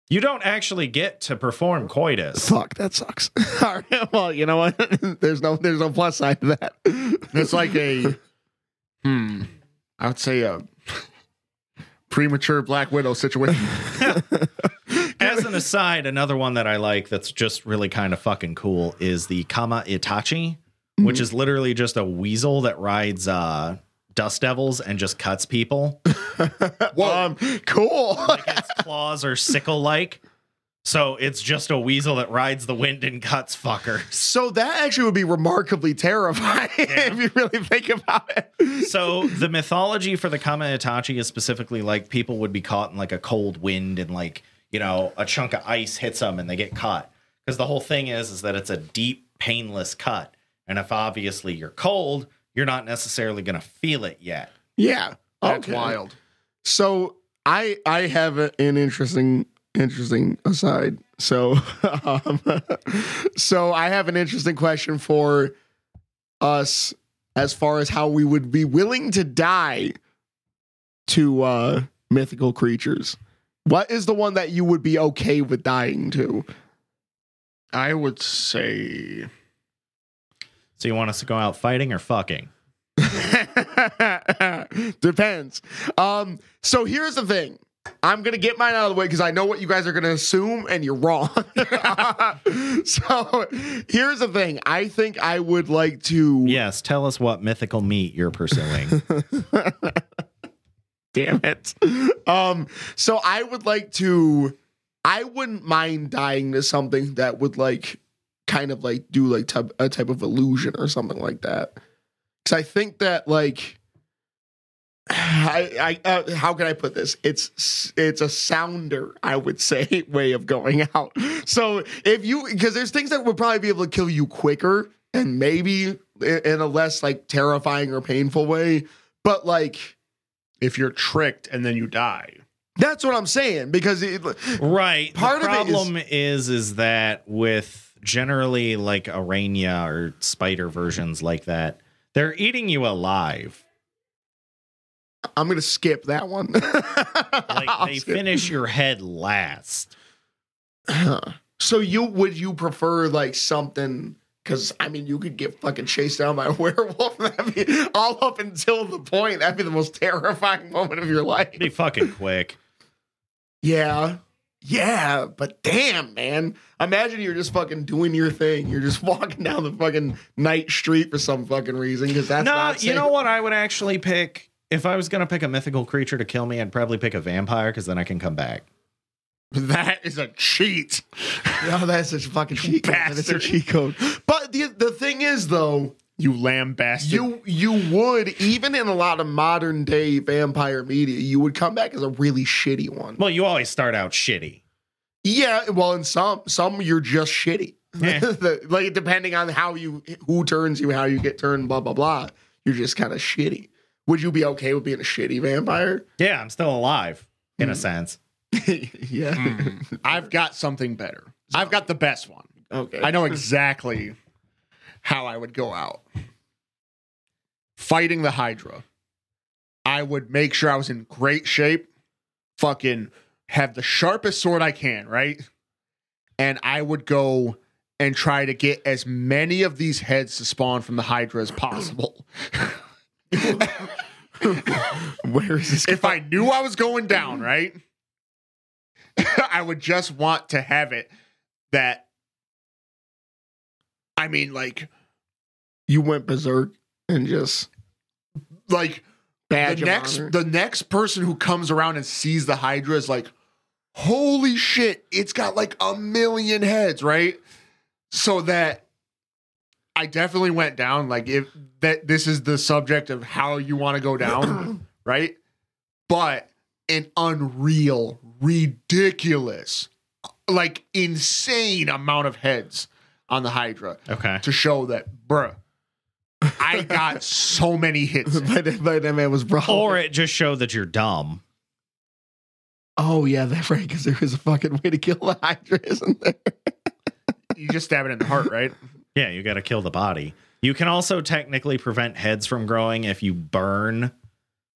Speaker 3: You don't actually get to perform coitus.
Speaker 1: Fuck, that sucks. All right, well, you know what? there's no, there's no plus side to that.
Speaker 2: It's like a, hmm, I would say a premature Black Widow situation.
Speaker 3: Aside, another one that I like that's just really kind of fucking cool is the Kama Itachi, which is literally just a weasel that rides uh, dust devils and just cuts people.
Speaker 1: Um, cool.
Speaker 3: like its claws are sickle like. So it's just a weasel that rides the wind and cuts fuckers.
Speaker 1: so that actually would be remarkably terrifying if you really think about it.
Speaker 3: So the mythology for the Kama Itachi is specifically like people would be caught in like a cold wind and like, you know, a chunk of ice hits them and they get caught. Because the whole thing is is that it's a deep, painless cut. And if obviously you're cold, you're not necessarily gonna feel it yet.
Speaker 1: Yeah,
Speaker 2: That's
Speaker 1: Okay.
Speaker 2: wild.
Speaker 1: So I I have a- an interesting interesting aside. So um, so I have an interesting question for us as far as how we would be willing to die to uh mythical creatures. What is the one that you would be okay with dying to?
Speaker 2: I would say
Speaker 3: So you want us to go out fighting or fucking?
Speaker 1: Depends. Um, so here's the thing. I'm gonna get mine out of the way because I know what you guys are gonna assume, and you're wrong. so here's the thing. I think I would like to.
Speaker 3: Yes, tell us what mythical meat you're pursuing.
Speaker 1: Damn it. Um, so I would like to. I wouldn't mind dying to something that would like kind of like do like type, a type of illusion or something like that. Because I think that like. I, I uh, how can I put this? It's it's a sounder, I would say, way of going out. So if you because there's things that would probably be able to kill you quicker and maybe in a less like terrifying or painful way, but like
Speaker 2: if you're tricked and then you die.
Speaker 1: that's what I'm saying because it,
Speaker 3: Right.
Speaker 1: Part
Speaker 3: the
Speaker 1: of it is-
Speaker 3: problem is, is that with generally like Arania or spider versions like that, they're eating you alive.
Speaker 1: I'm gonna skip that one.
Speaker 3: Like they
Speaker 1: skip.
Speaker 3: finish your head last.
Speaker 1: so you would you prefer like something? Because I mean, you could get fucking chased down by a werewolf. That'd be all up until the point. That'd be the most terrifying moment of your life.
Speaker 3: Be fucking quick.
Speaker 1: Yeah. Yeah, but damn, man. Imagine you're just fucking doing your thing. You're just walking down the fucking night street for some fucking reason because that's
Speaker 3: no,
Speaker 1: not
Speaker 3: you know what I would actually pick? If I was gonna pick a mythical creature to kill me, I'd probably pick a vampire because then I can come back.
Speaker 2: That is a cheat.
Speaker 1: Oh, no, that's such a fucking cheat code. That's a cheat code. But the the thing is though,
Speaker 2: You lamb bastard.
Speaker 1: you you would even in a lot of modern day vampire media, you would come back as a really shitty one.
Speaker 3: Well, you always start out shitty.
Speaker 1: Yeah, well, in some some you're just shitty.
Speaker 3: Yeah.
Speaker 1: The- like depending on how you who turns you, how you get turned, blah blah blah. You're just kind of shitty. Would you be okay with being a shitty vampire?
Speaker 3: Yeah, I'm still alive in a mm. sense.
Speaker 1: yeah.
Speaker 2: Mm. I've got something better. I've got the best one.
Speaker 1: Okay.
Speaker 2: I know exactly how I would go out. Fighting the Hydra. I would make sure I was in great shape, fucking have the sharpest sword I can, right? And I would go and try to get as many of these heads to spawn from the Hydra as possible.
Speaker 1: Where is this?
Speaker 2: if I knew I was going down, right? I would just want to have it that I mean like
Speaker 1: you went berserk and just
Speaker 2: like
Speaker 1: badge
Speaker 2: the next
Speaker 1: honor.
Speaker 2: the next person who comes around and sees the Hydra is like, holy shit, it's got like a million heads, right? So that I definitely went down. Like if that this is the subject of how you want to go down, right? But an unreal, ridiculous, like insane amount of heads on the Hydra
Speaker 3: Okay.
Speaker 2: to show that, bruh, I got so many hits.
Speaker 1: by, that, by that man was brought.
Speaker 3: Or it just showed that you're dumb.
Speaker 1: oh yeah, that's right. Because there is a fucking way to kill the Hydra, isn't there?
Speaker 2: you just stab it in the heart, right?
Speaker 3: Yeah, you got to kill the body. You can also technically prevent heads from growing if you burn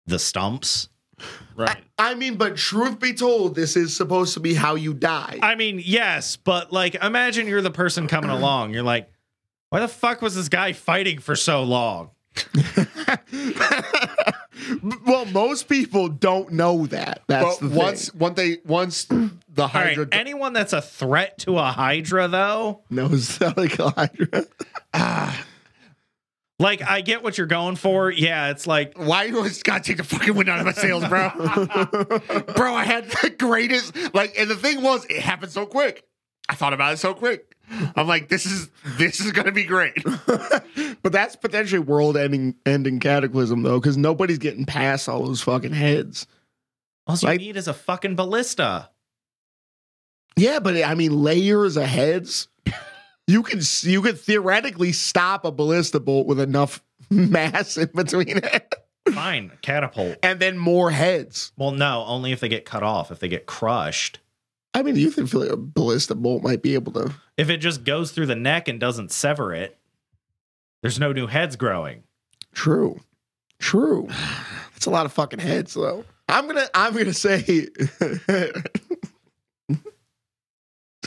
Speaker 3: the stumps.
Speaker 2: Right.
Speaker 1: I mean, but truth be told, this is supposed to be how you die.
Speaker 3: I mean, yes, but like imagine you're the person coming along. You're like, why the fuck was this guy fighting for so long?
Speaker 1: well, most people don't know that. That's
Speaker 2: But
Speaker 1: the
Speaker 2: once
Speaker 1: thing.
Speaker 2: once they once the
Speaker 3: right,
Speaker 2: Hydra
Speaker 3: anyone that's a threat to a Hydra, though,
Speaker 1: knows like Hydra.
Speaker 3: Ah, like I get what you're going for. Yeah, it's like
Speaker 2: Why you always gotta take the fucking wind out of my sails, bro? bro, I had the greatest like, and the thing was, it happened so quick. I thought about it so quick. I'm like, this is this is gonna be great.
Speaker 1: but that's potentially world ending ending cataclysm though, because nobody's getting past all those fucking heads.
Speaker 3: all you need is a fucking ballista.
Speaker 1: Yeah, but I mean layers of heads. You could you could theoretically stop a ballista bolt with enough mass in between it,
Speaker 3: Fine, catapult.
Speaker 1: and then more heads.
Speaker 3: Well, no, only if they get cut off. If they get crushed.
Speaker 1: I mean, you think feel like a ballista bolt might be able to?
Speaker 3: If it just goes through the neck and doesn't sever it, there's no new heads growing.
Speaker 1: True, true. That's a lot of fucking heads though. I'm gonna I'm gonna say.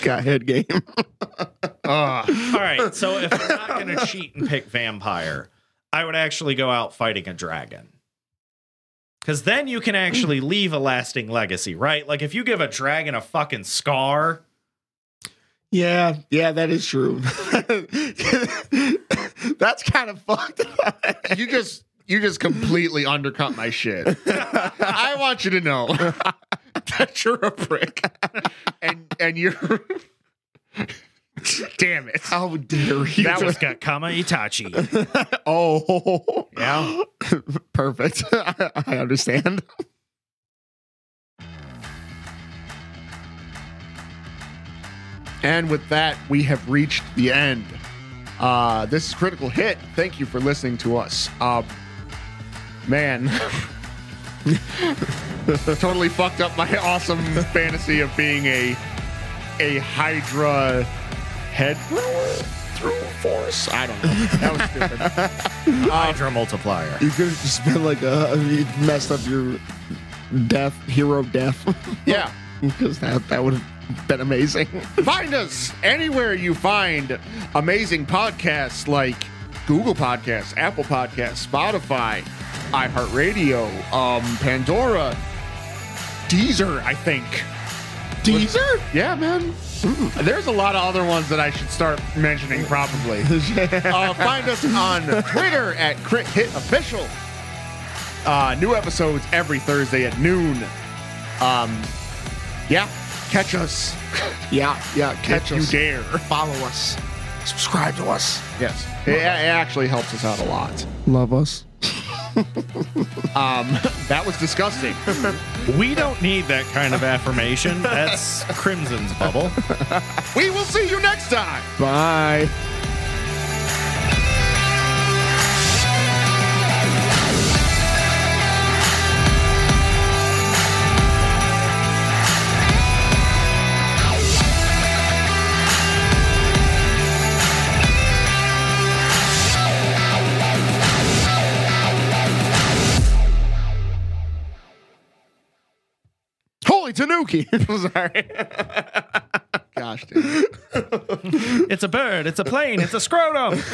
Speaker 1: it's got head game.
Speaker 2: Ugh. Ah.
Speaker 3: All right, so if I'm not going to cheat and pick vampire, I would actually go out fighting a dragon. Because then you can actually leave a lasting legacy, right? Like if you give a dragon a fucking scar,
Speaker 1: Yeah, yeah, that is true. That's kind of fucked up.
Speaker 2: you just you just completely undercut my shit. I want you to know that you're a prick, and you're. Damn it!
Speaker 1: How dare you?
Speaker 3: that was got Kama Itachi.
Speaker 1: oh,
Speaker 3: Yeah.
Speaker 1: perfect. I understand.
Speaker 2: And with that, we have reached the end. Uh, this is KriticalHIT. Thank you for listening to us. Uh, man, totally fucked up my awesome fantasy of being a a Hydra head thrower through force. I don't know. That was stupid.
Speaker 3: Hydra multiplier.
Speaker 1: You could have just been like a you messed up your death, hero death,
Speaker 2: yeah.
Speaker 1: because that that would have been amazing.
Speaker 2: Find us anywhere you find amazing podcasts like Google Podcasts, Apple Podcasts, Spotify, iHeartRadio, um, Pandora, Deezer, I think.
Speaker 1: Teaser.
Speaker 2: Yeah, man. There's a lot of other ones that I should start mentioning probably. uh, find us on Twitter at Crit Hit Official. Uh, new episodes every Thursday at noon. Um, yeah, catch us
Speaker 1: Yeah, yeah. Catch
Speaker 2: if
Speaker 1: us.
Speaker 2: you dare.
Speaker 1: Follow us. Subscribe to us.
Speaker 2: Yes, it, it actually helps us out a lot.
Speaker 1: Love us.
Speaker 2: Um, that was disgusting.
Speaker 3: We don't need that kind of affirmation. That's Crimson's bubble.
Speaker 2: we will see you next time.
Speaker 1: Bye. Holy Tanuki. Sorry.
Speaker 2: Gosh, dude.
Speaker 3: It's a bird. It's a plane. It's a scrotum.